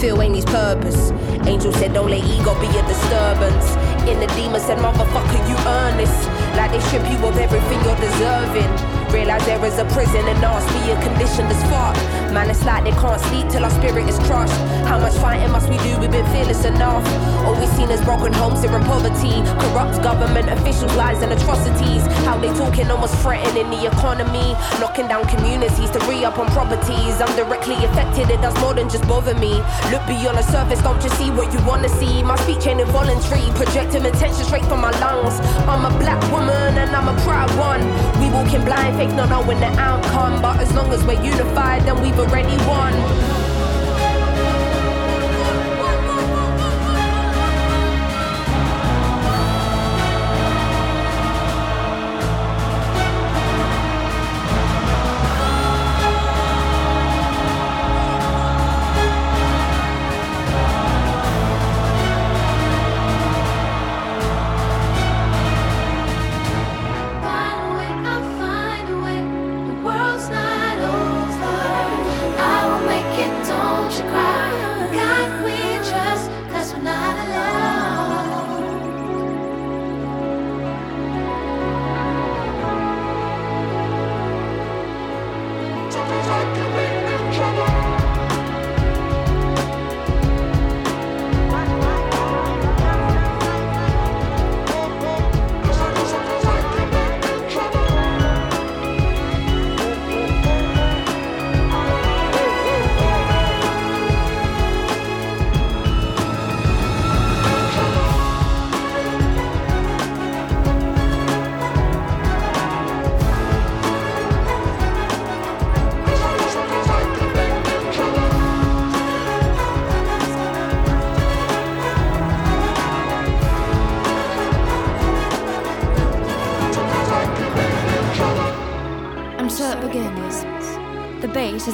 Hoping ain't his purpose. Angel said, don't let ego be a disturbance. In the demon said, motherfucker, you earn this. Like they strip you of everything you're deserving. Realize there is a prison and ours being conditioned as fuck. Man, it's like they can't sleep till our spirit is crushed. How much fighting must we do? We've been fearless enough. All we've seen is broken homes here in poverty. Corrupt government officials, lies and atrocities. How they talking almost threatening the economy. Knocking down communities to re up on properties. I'm directly affected, it does more than just bother me. Look beyond the surface, don't just see what you wanna see. My speech ain't involuntary, projecting attention straight from my lungs. I'm a black woman and I'm a proud one. We walking blind, fake not knowing the outcome. But as long as we're unified, then we've over anyone.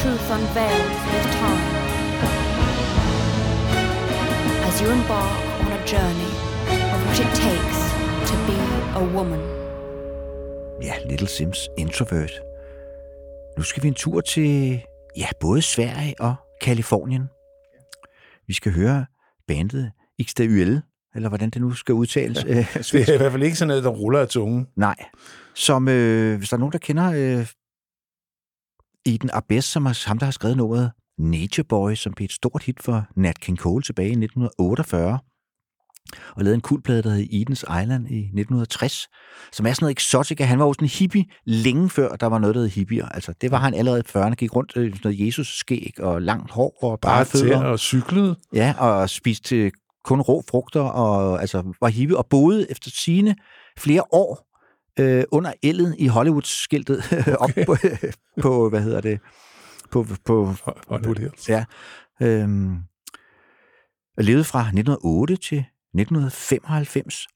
Truth unveiled with time. As you embark on a journey of what it takes to be a woman. Ja, Little Sims Introvert. Nu skal vi en tur til, ja, både Sverige og Kalifornien. Vi skal høre bandet XDUL, eller hvordan det nu skal udtales. Ja, (laughs) Det er i hvert fald ikke sådan noget, der ruller af tungen. Nej. som, øh, hvis der er nogen, der kender øh, Eden Abes, som er ham, der har skrevet nummeret Nature Boy, som blev et stort hit for Nat King Cole tilbage i 1948, og lavede en kultplade, der hed Edens Island i 1960, som er sådan noget exotica. Han var jo sådan en hippie længe før, der var noget, der hed hippier. Altså, det var han allerede i 40'erne, gik rundt i sådan noget Jesus-skæg og langt hår og bare fødder. og cyklede. Ja, og spiste øh, kun rå frugter, og altså var hippie, og boede efter sine flere år øh, under ellet i Hollywood-skiltet (laughs) op på, på, hvad hedder det, på, på Hollywood Hills. Ja. Øhm, levede fra 1908 til 1995.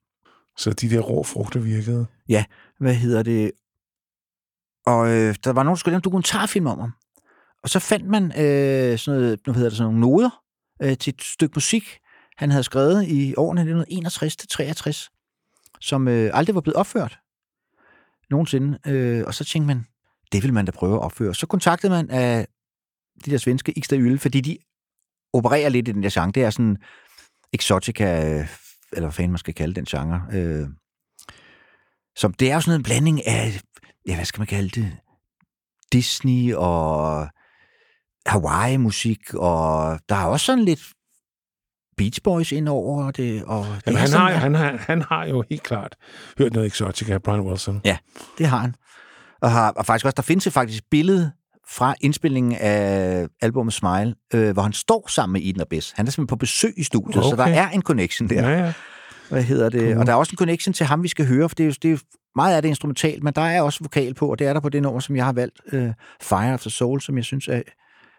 Så de der rå frugter virkede. Ja, hvad hedder det? Og øh, der var nogen, der skulle lave en dokumentarfilm om ham. Og så fandt man øh, sådan, noget, nu hedder det, sådan nogle noder øh, til et stykke musik, han havde skrevet i årene 1961-63, som øh, aldrig var blevet opført nogensinde. Øh, og så tænkte man, det vil man da prøve at opføre. Så kontaktede man af de der svenske Ixta Yle, fordi de opererer lidt i den der genre. Det er sådan exotica, eller hvad fanden man skal kalde den genre. Øh, som, det er jo sådan en blanding af, ja, hvad skal man kalde det? Disney og Hawaii-musik, og der er også sådan lidt Beach Boys ind over det. Og det Jamen, han, sådan, har, han, har, han har jo helt klart hørt noget exotica af Brian Wilson. Ja, det har han. Og, har, og faktisk også, der findes faktisk billede fra indspillingen af albumet Smile, øh, hvor han står sammen med Eden og Bess. Han er simpelthen på besøg i studiet, okay. så der er en connection der. Ja, ja. Hvad hedder det? Cool. Og der er også en connection til ham, vi skal høre, for det er jo, det er meget af det instrumentalt, men der er også vokal på, og det er der på det nummer, som jeg har valgt, øh, Fire of the Soul, som jeg synes er,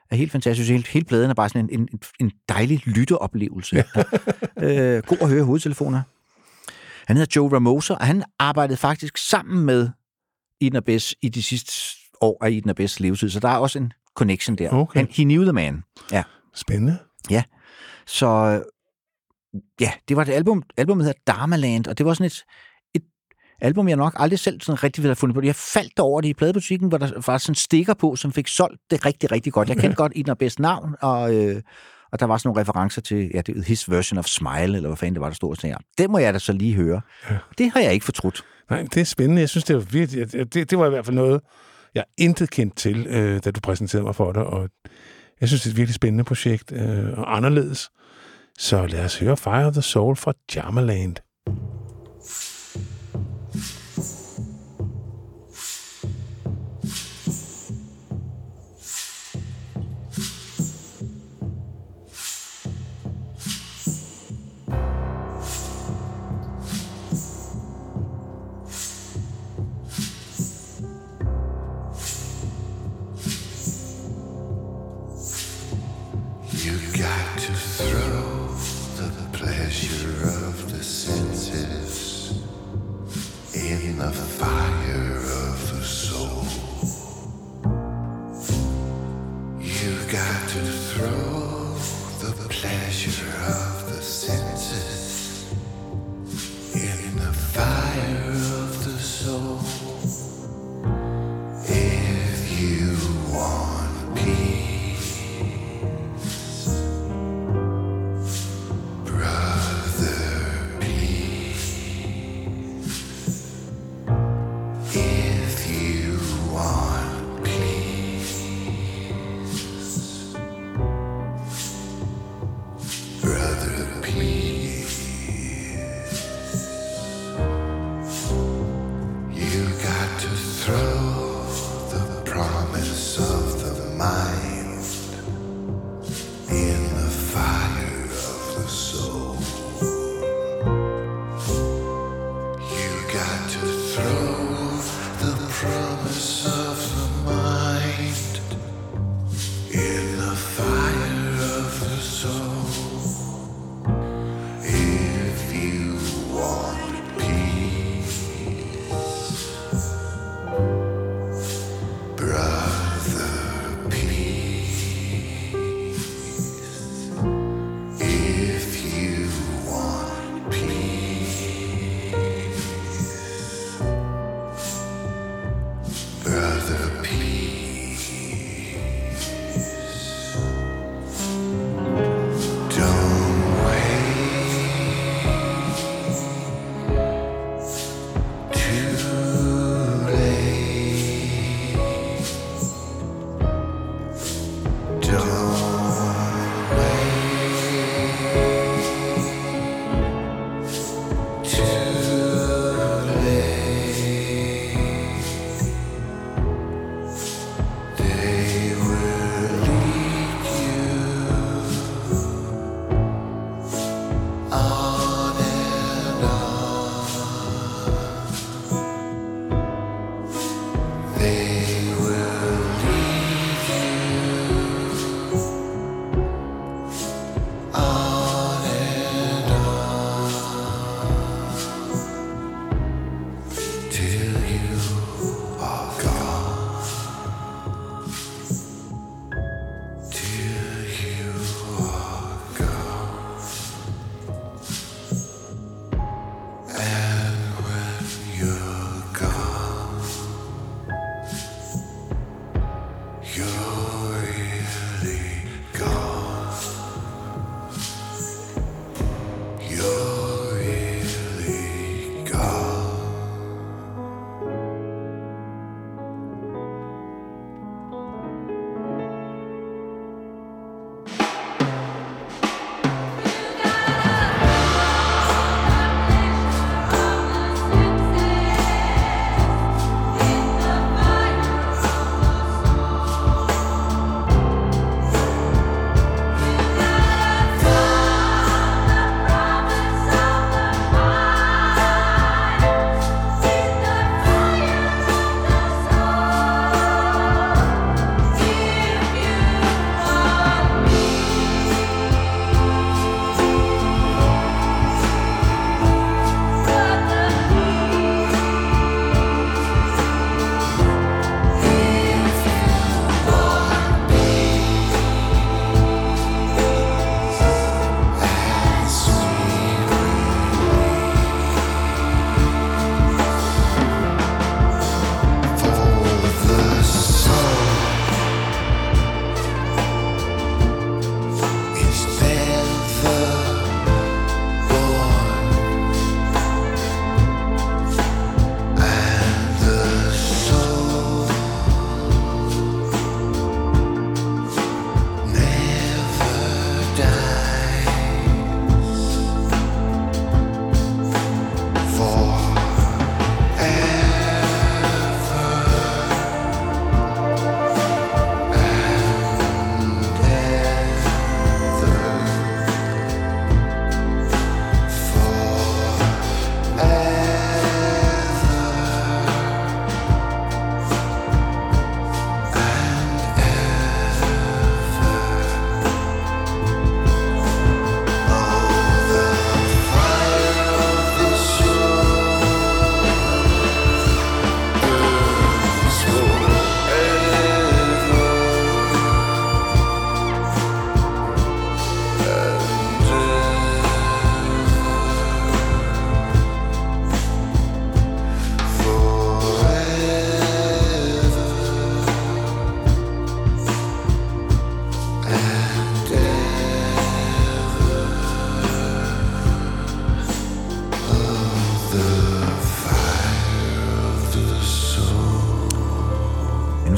er helt fantastisk. Hele, hele pladen er bare sådan en, en, en dejlig lytteoplevelse. (laughs) øh, god at høre hovedtelefoner. Han hedder Joe Ramosa, og han arbejdede faktisk sammen med og Bess i de sidste år af og Bess levetid, så der er også en connection der. Okay. Han, he knew the man. Ja. Spændende. Ja. Så ja, det var et album, albumet hedder Dharmaland, og det var sådan et album, jeg nok aldrig selv sådan rigtig ville have fundet på. Jeg faldt over det i pladebutikken, hvor der var sådan en stikker på, som fik solgt det rigtig, rigtig godt. Jeg kendte (laughs) godt Eden og Best navn, og, øh, og der var sådan nogle referencer til, ja, det, his version of Smile, eller hvad fanden det var, der stod. Sådan, ja, det må jeg da så lige høre. Ja. Det har jeg ikke fortrudt. Nej, det er spændende. Jeg synes, det var virkelig, det, det var i hvert fald noget, jeg intet kendt til, øh, da du præsenterede mig for det, og jeg synes, det er et virkelig spændende projekt, øh, og anderledes. Så lad os høre Fire of the Soul fra Jamaland.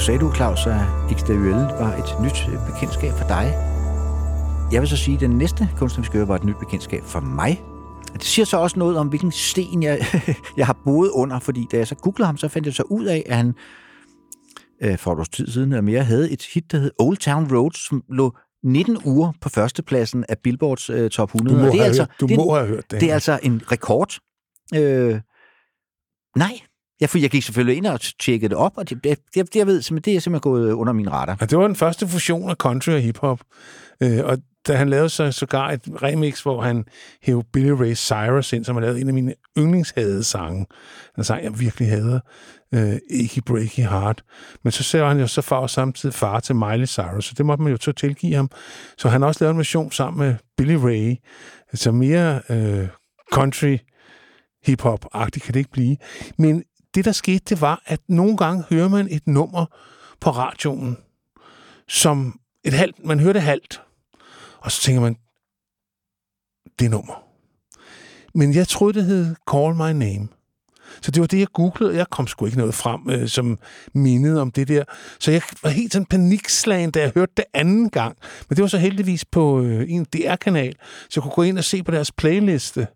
Sagde du, Claus, at Exteriel var et nyt øh, bekendtskab for dig. Jeg vil så sige, at den næste kunstner, vi skal høre, var et nyt bekendtskab for mig. Det siger så også noget om, hvilken sten jeg, (laughs) jeg har boet under, fordi da jeg så googlede ham, så fandt jeg så ud af, at han øh, for et års tid siden eller mere havde et hit, der hed Old Town Road, som lå 19 uger på førstepladsen af Billboards øh, top 100. Du må det er have altså, hørt- du det, må have hørt det. Det er altså en rekord. Øh, nej, Ja, for jeg gik selvfølgelig ind og tjekkede det op, og det, det, det, jeg ved, det er simpelthen gået under min radar. Og det var den første fusion af country og hiphop. Øh, og da han lavede så sågar et remix, hvor han hævde Billy Ray Cyrus ind, som har lavet en af mine yndlingshadede sange. En sang, jeg virkelig hader. Øh, ikke Breaky Heart. Men så ser han jo så far og samtidig far til Miley Cyrus, så det måtte man jo så tilgive ham. Så han har også lavet en version sammen med Billy Ray, så mere øh, country hip-hop-agtigt kan det ikke blive. Men det, der skete, det var, at nogle gange hører man et nummer på radioen, som et halvt, man hører det halvt, og så tænker man, det nummer. Men jeg troede, det hed Call My Name. Så det var det, jeg googlede. Jeg kom sgu ikke noget frem, øh, som mindede om det der. Så jeg var helt sådan panikslagen, da jeg hørte det anden gang. Men det var så heldigvis på øh, en DR-kanal, så jeg kunne gå ind og se på deres playliste.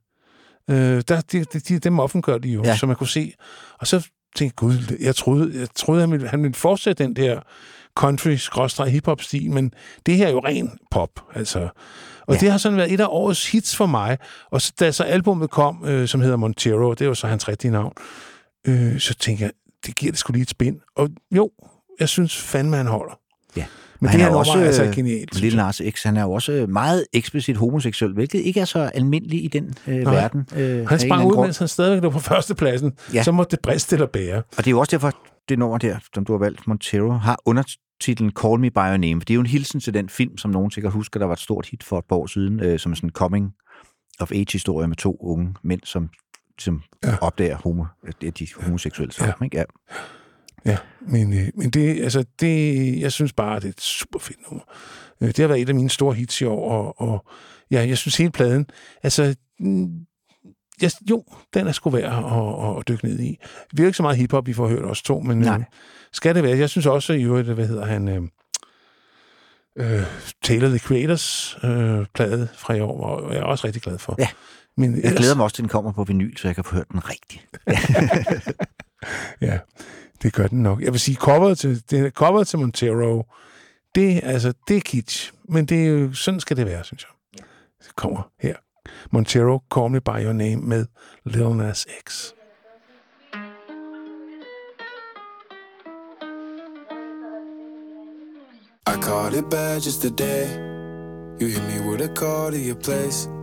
Øh, der, de, de, de, dem offentliggør de jo, ja. Så man kunne se. Og så tænkte gud, jeg troede, jeg troede han, ville, han ville fortsætte den der country-hip-hop-stil, men det her er jo ren pop, altså. Og ja. det har sådan været et af årets hits for mig. Og så, da så albummet kom, øh, som hedder Montero, det er jo så hans rigtige navn, øh, så tænker jeg, det giver det sgu lige et spin. Og jo, jeg synes fandme, han holder. Ja. Men han det er her også, er altså øh, genialt. Lille Lars X, han er jo også meget eksplicit homoseksuel, hvilket ikke er så almindeligt i den øh, Nej. verden. Øh, Han sprang ud, grund. mens han stadigvæk lå på førstepladsen. Ja. Så måtte det briste eller bære. Og det er jo også derfor, det nummer der, som du har valgt, Montero, har undertitlen Call Me By Your Name. For det er jo en hilsen til den film, som nogen sikkert husker, der var et stort hit for et par år siden, øh, som er sådan en coming of age-historie med to unge mænd, som, som ja. opdager homo, at de er homoseksuelle sammen. Ja. Ikke? Ja. Ja, men, øh, men det, altså, det, jeg synes bare, det er et super fedt nummer. Øh, det har været et af mine store hits i år, og, og ja, jeg synes hele pladen, altså, mm, jeg, jo, den er sgu værd at, at, at dykke ned i. Vi er ikke så meget hiphop, vi får hørt os to, men Nej. øh, skal det være? Jeg synes også, i øvrigt, hvad hedder han, øh, øh, Taylor the Creators øh, plade fra i år, var jeg er også rigtig glad for. Ja. Men Jeg glæder mig også til, at den kommer på vinyl, så jeg kan få hørt den rigtigt. (laughs) Ja, det gør den nok. Jeg vil sige, coveret til, det, coveret til Montero, det, altså, det er kitsch, men det er jo, sådan skal det være, synes jeg. Det kommer her. Montero, Call Me By Your Name med Lil Nas X. I caught it bad just today. You hit me with a call to your place.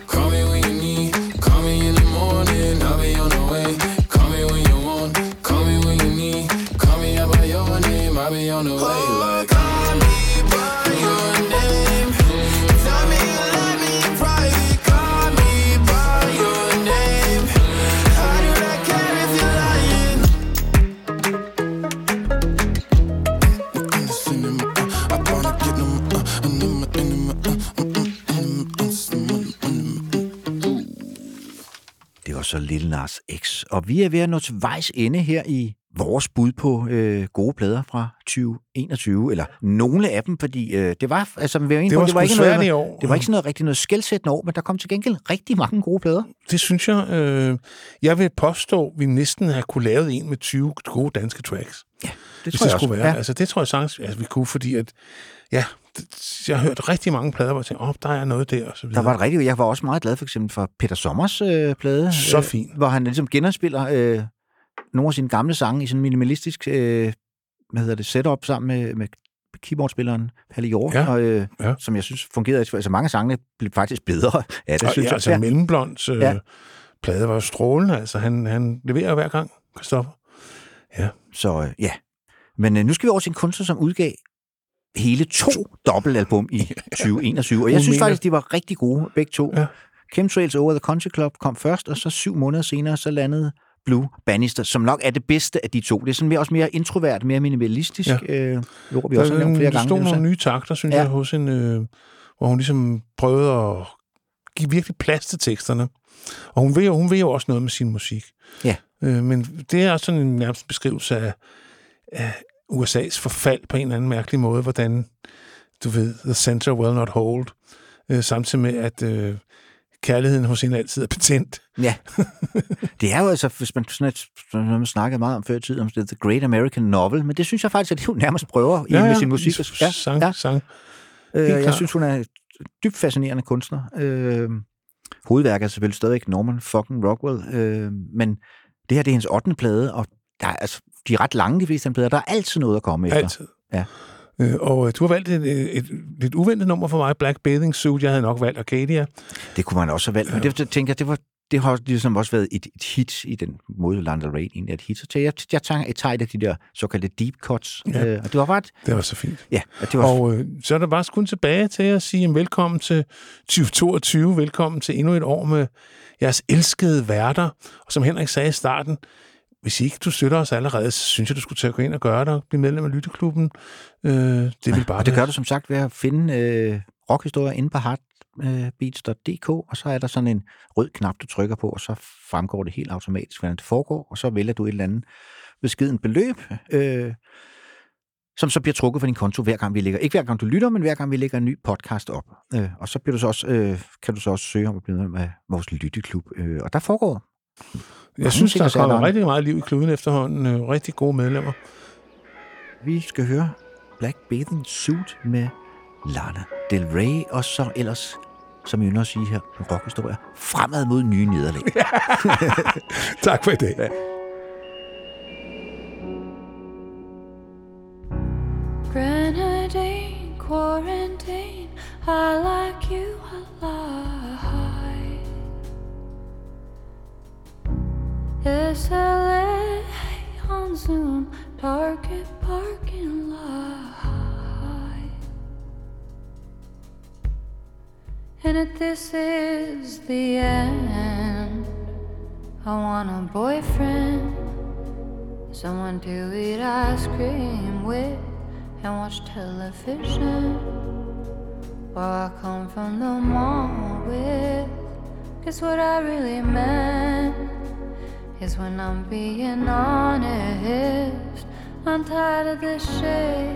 I on the way oh, like. Call me by your name. Tell me you me in private. Call me by your name. I do care if you're lying. Cinema, I wanna get them, uh, and them, and them, uh, mm, mm, mm, mm, mm, mm. Det var så Lille Nas X, og vi er ved at nå til vejs ende her i vores bud på øh, gode plader fra 2021, eller nogle af dem, fordi øh, det var, altså, vi var, Det på, var det var ikke noget, i år. det var ikke sådan noget rigtig noget skældsættende år, men der kom til gengæld rigtig mange gode plader. Det synes jeg. Øh, jeg vil påstå, at vi næsten har kunne lave en med 20 gode danske tracks. Ja, det tror det jeg skulle også. være. Ja. Altså, det tror jeg sagtens, at vi kunne, fordi at, ja, det- jeg har hørt rigtig mange plader, hvor jeg tænkte, åh, oh, der er noget der, og så Der videre. var et rigtig, jeg var også meget glad for eksempel for Peter Sommers øh, plade. Så øh, fin. Hvor han ligesom genspiller øh, nogle af sine gamle sange i sådan minimalistisk øh, hvad hedder det, setup sammen med, med keyboardspilleren Palle Hjort, Ja, og, øh, ja. som jeg synes fungerede. Altså mange af sangene blev faktisk bedre. (laughs) Ja, det og, synes ja, jeg. altså, Mellemblonds øh, Ja. ja. plade var strålende. Altså, han, han leverer hver gang, Christoffer. Ja. Så øh, ja. Men øh, nu skal vi over til en kunstner, som udgav hele to dobbeltalbum i (laughs) 2021. Og jeg synes faktisk, de var rigtig gode, begge to. Ja. Chemtrails Over the Country Club kom først, og så syv måneder senere, så landede Blue Bannister, som nok er det bedste af de to. Det er sådan mere, også mere introvert, mere minimalistisk. Ja. Øh, jo, vi Der, også har nævnt flere der gange. stod det er nogle nye takter, synes Ja. jeg, hos en, øh, hvor hun ligesom prøvede at give virkelig plads til teksterne. Og hun ved, jo- hun ved jo også noget med sin musik. Ja. Øh, men det er også sådan en nærmest beskrivelse af, af USA's forfald på en eller anden mærkelig måde, hvordan, du ved, the center will not hold, øh, samtidig med, at øh, kærligheden hos hende altid er patent. Ja. Det er jo altså, hvis man sådan et, man snakkede meget om før i tiden, om det The Great American Novel, men det synes jeg faktisk, at jo nærmest prøver i, Ja, med ja, sin musik. i sang- ja. sang. Øh, jeg synes, hun er dybt fascinerende kunstner. Øh, hovedværket er selvfølgelig stadigvæk Norman fucking Rockwell, øh, men det her det er hendes 8. plade, og der er, altså, de er ret lange, de fleste af plader. Der er altid noget at komme efter. Altid. Ja. Øh, og øh, du har valgt et, et, et lidt uventet nummer for mig, Black Bathing Suit. Jeg havde nok valgt Arcadia. Det kunne man også have valgt, men det, det tænker jeg, det var det har ligesom også været et, et hit i den måde, Lana Del Rey egentlig er et hit. Så jeg, jeg tager et af de der såkaldte deep cuts, Ja. øh, og det var bare et, Det var så fint. ja, og det var Og øh, så er der bare kun tilbage til at sige en velkommen til 2022. Velkommen til endnu et år med jeres elskede værter. Og som Henrik sagde i starten, hvis ikke du støtter os allerede, så synes jeg, du skulle tage at gå ind og gøre det og blive medlem af Lytteklubben. Øh, det vil bare Og det gør du som sagt ved at finde øh, rockhistorier inde på heartbeats.dk, og så er der sådan en rød knap, du trykker på, og så fremgår det helt automatisk, hvordan det foregår, og så vælger du et eller andet beskeden beløb, øh, som så bliver trukket fra din konto hver gang vi lægger, ikke hver gang du lytter, men hver gang vi lægger en ny podcast op. Øh, og så bliver du så også, øh, kan du så også søge om at blive medlem af vores lytteklub. Øh, og der foregår Jeg synes, der er kommet rigtig... meget liv i kluden efterhånden. Øh, rigtig gode medlemmer. Vi skal høre Black Bathing Suit med Lana Del Rey, og så ellers, som vi ynder at sige her på rockhistorie, fremad mod nye nederlag. (laughs) tak for i dag. Ja. Grenadine, quarantine, I like you alive. It's LA on Zoom, Target parking lot. And if this is the end, I want a boyfriend, someone to eat ice cream with and watch television. Or I come from the mall with. guess what I really meant is when I'm being honest, I'm tired of this shit.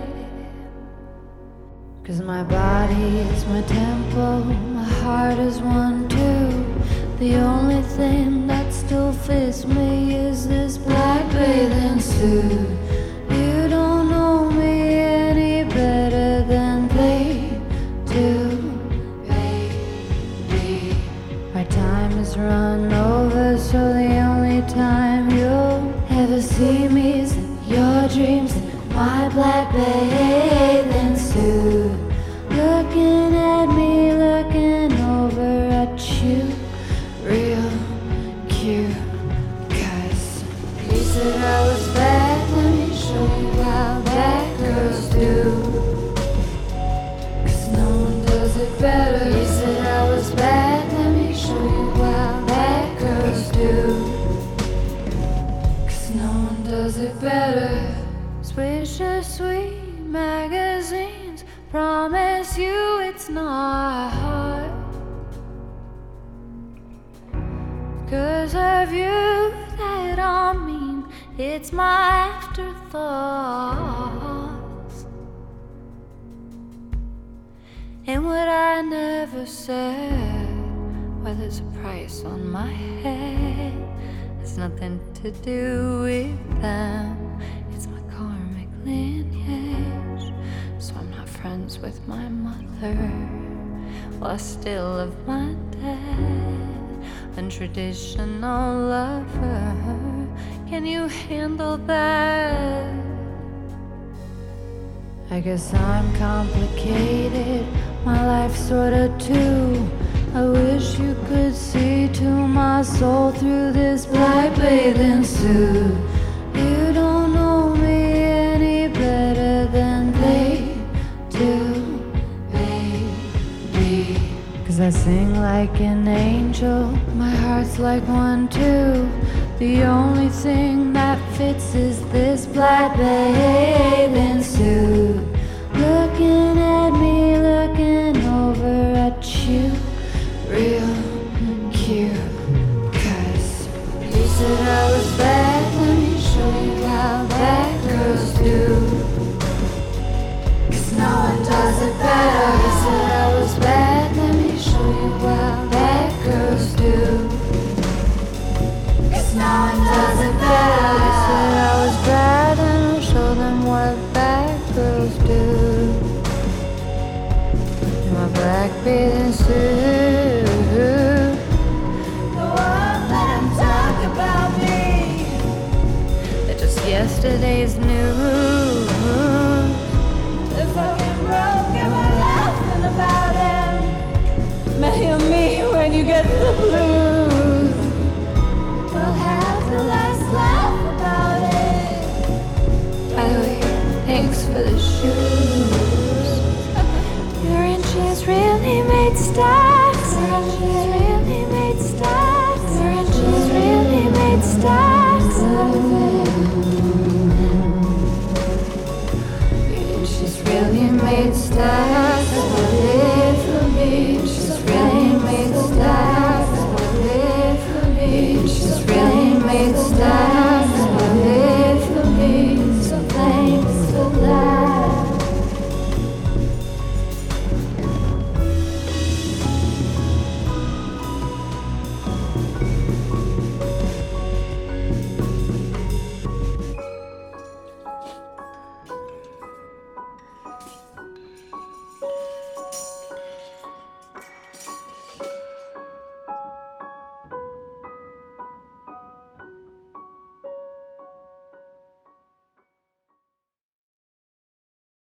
Cause my body is my temple, my heart is one too. The only thing that still fits me is this black bathing suit. Untraditional lover. Can you handle that? I guess I'm complicated. My life sorta too. I wish you could see to my soul through this black bathing suit. I sing like an angel, my heart's like one too. The only thing that fits is this black bathing suit. Looking at me, looking over at you, real cute. Cause you said I was bad, let me show you how bad girls do. Cause no one does it better. Bad girls do. In my black bathing made stacks. She's really made stacks. She's really made stacks. She's really made stacks.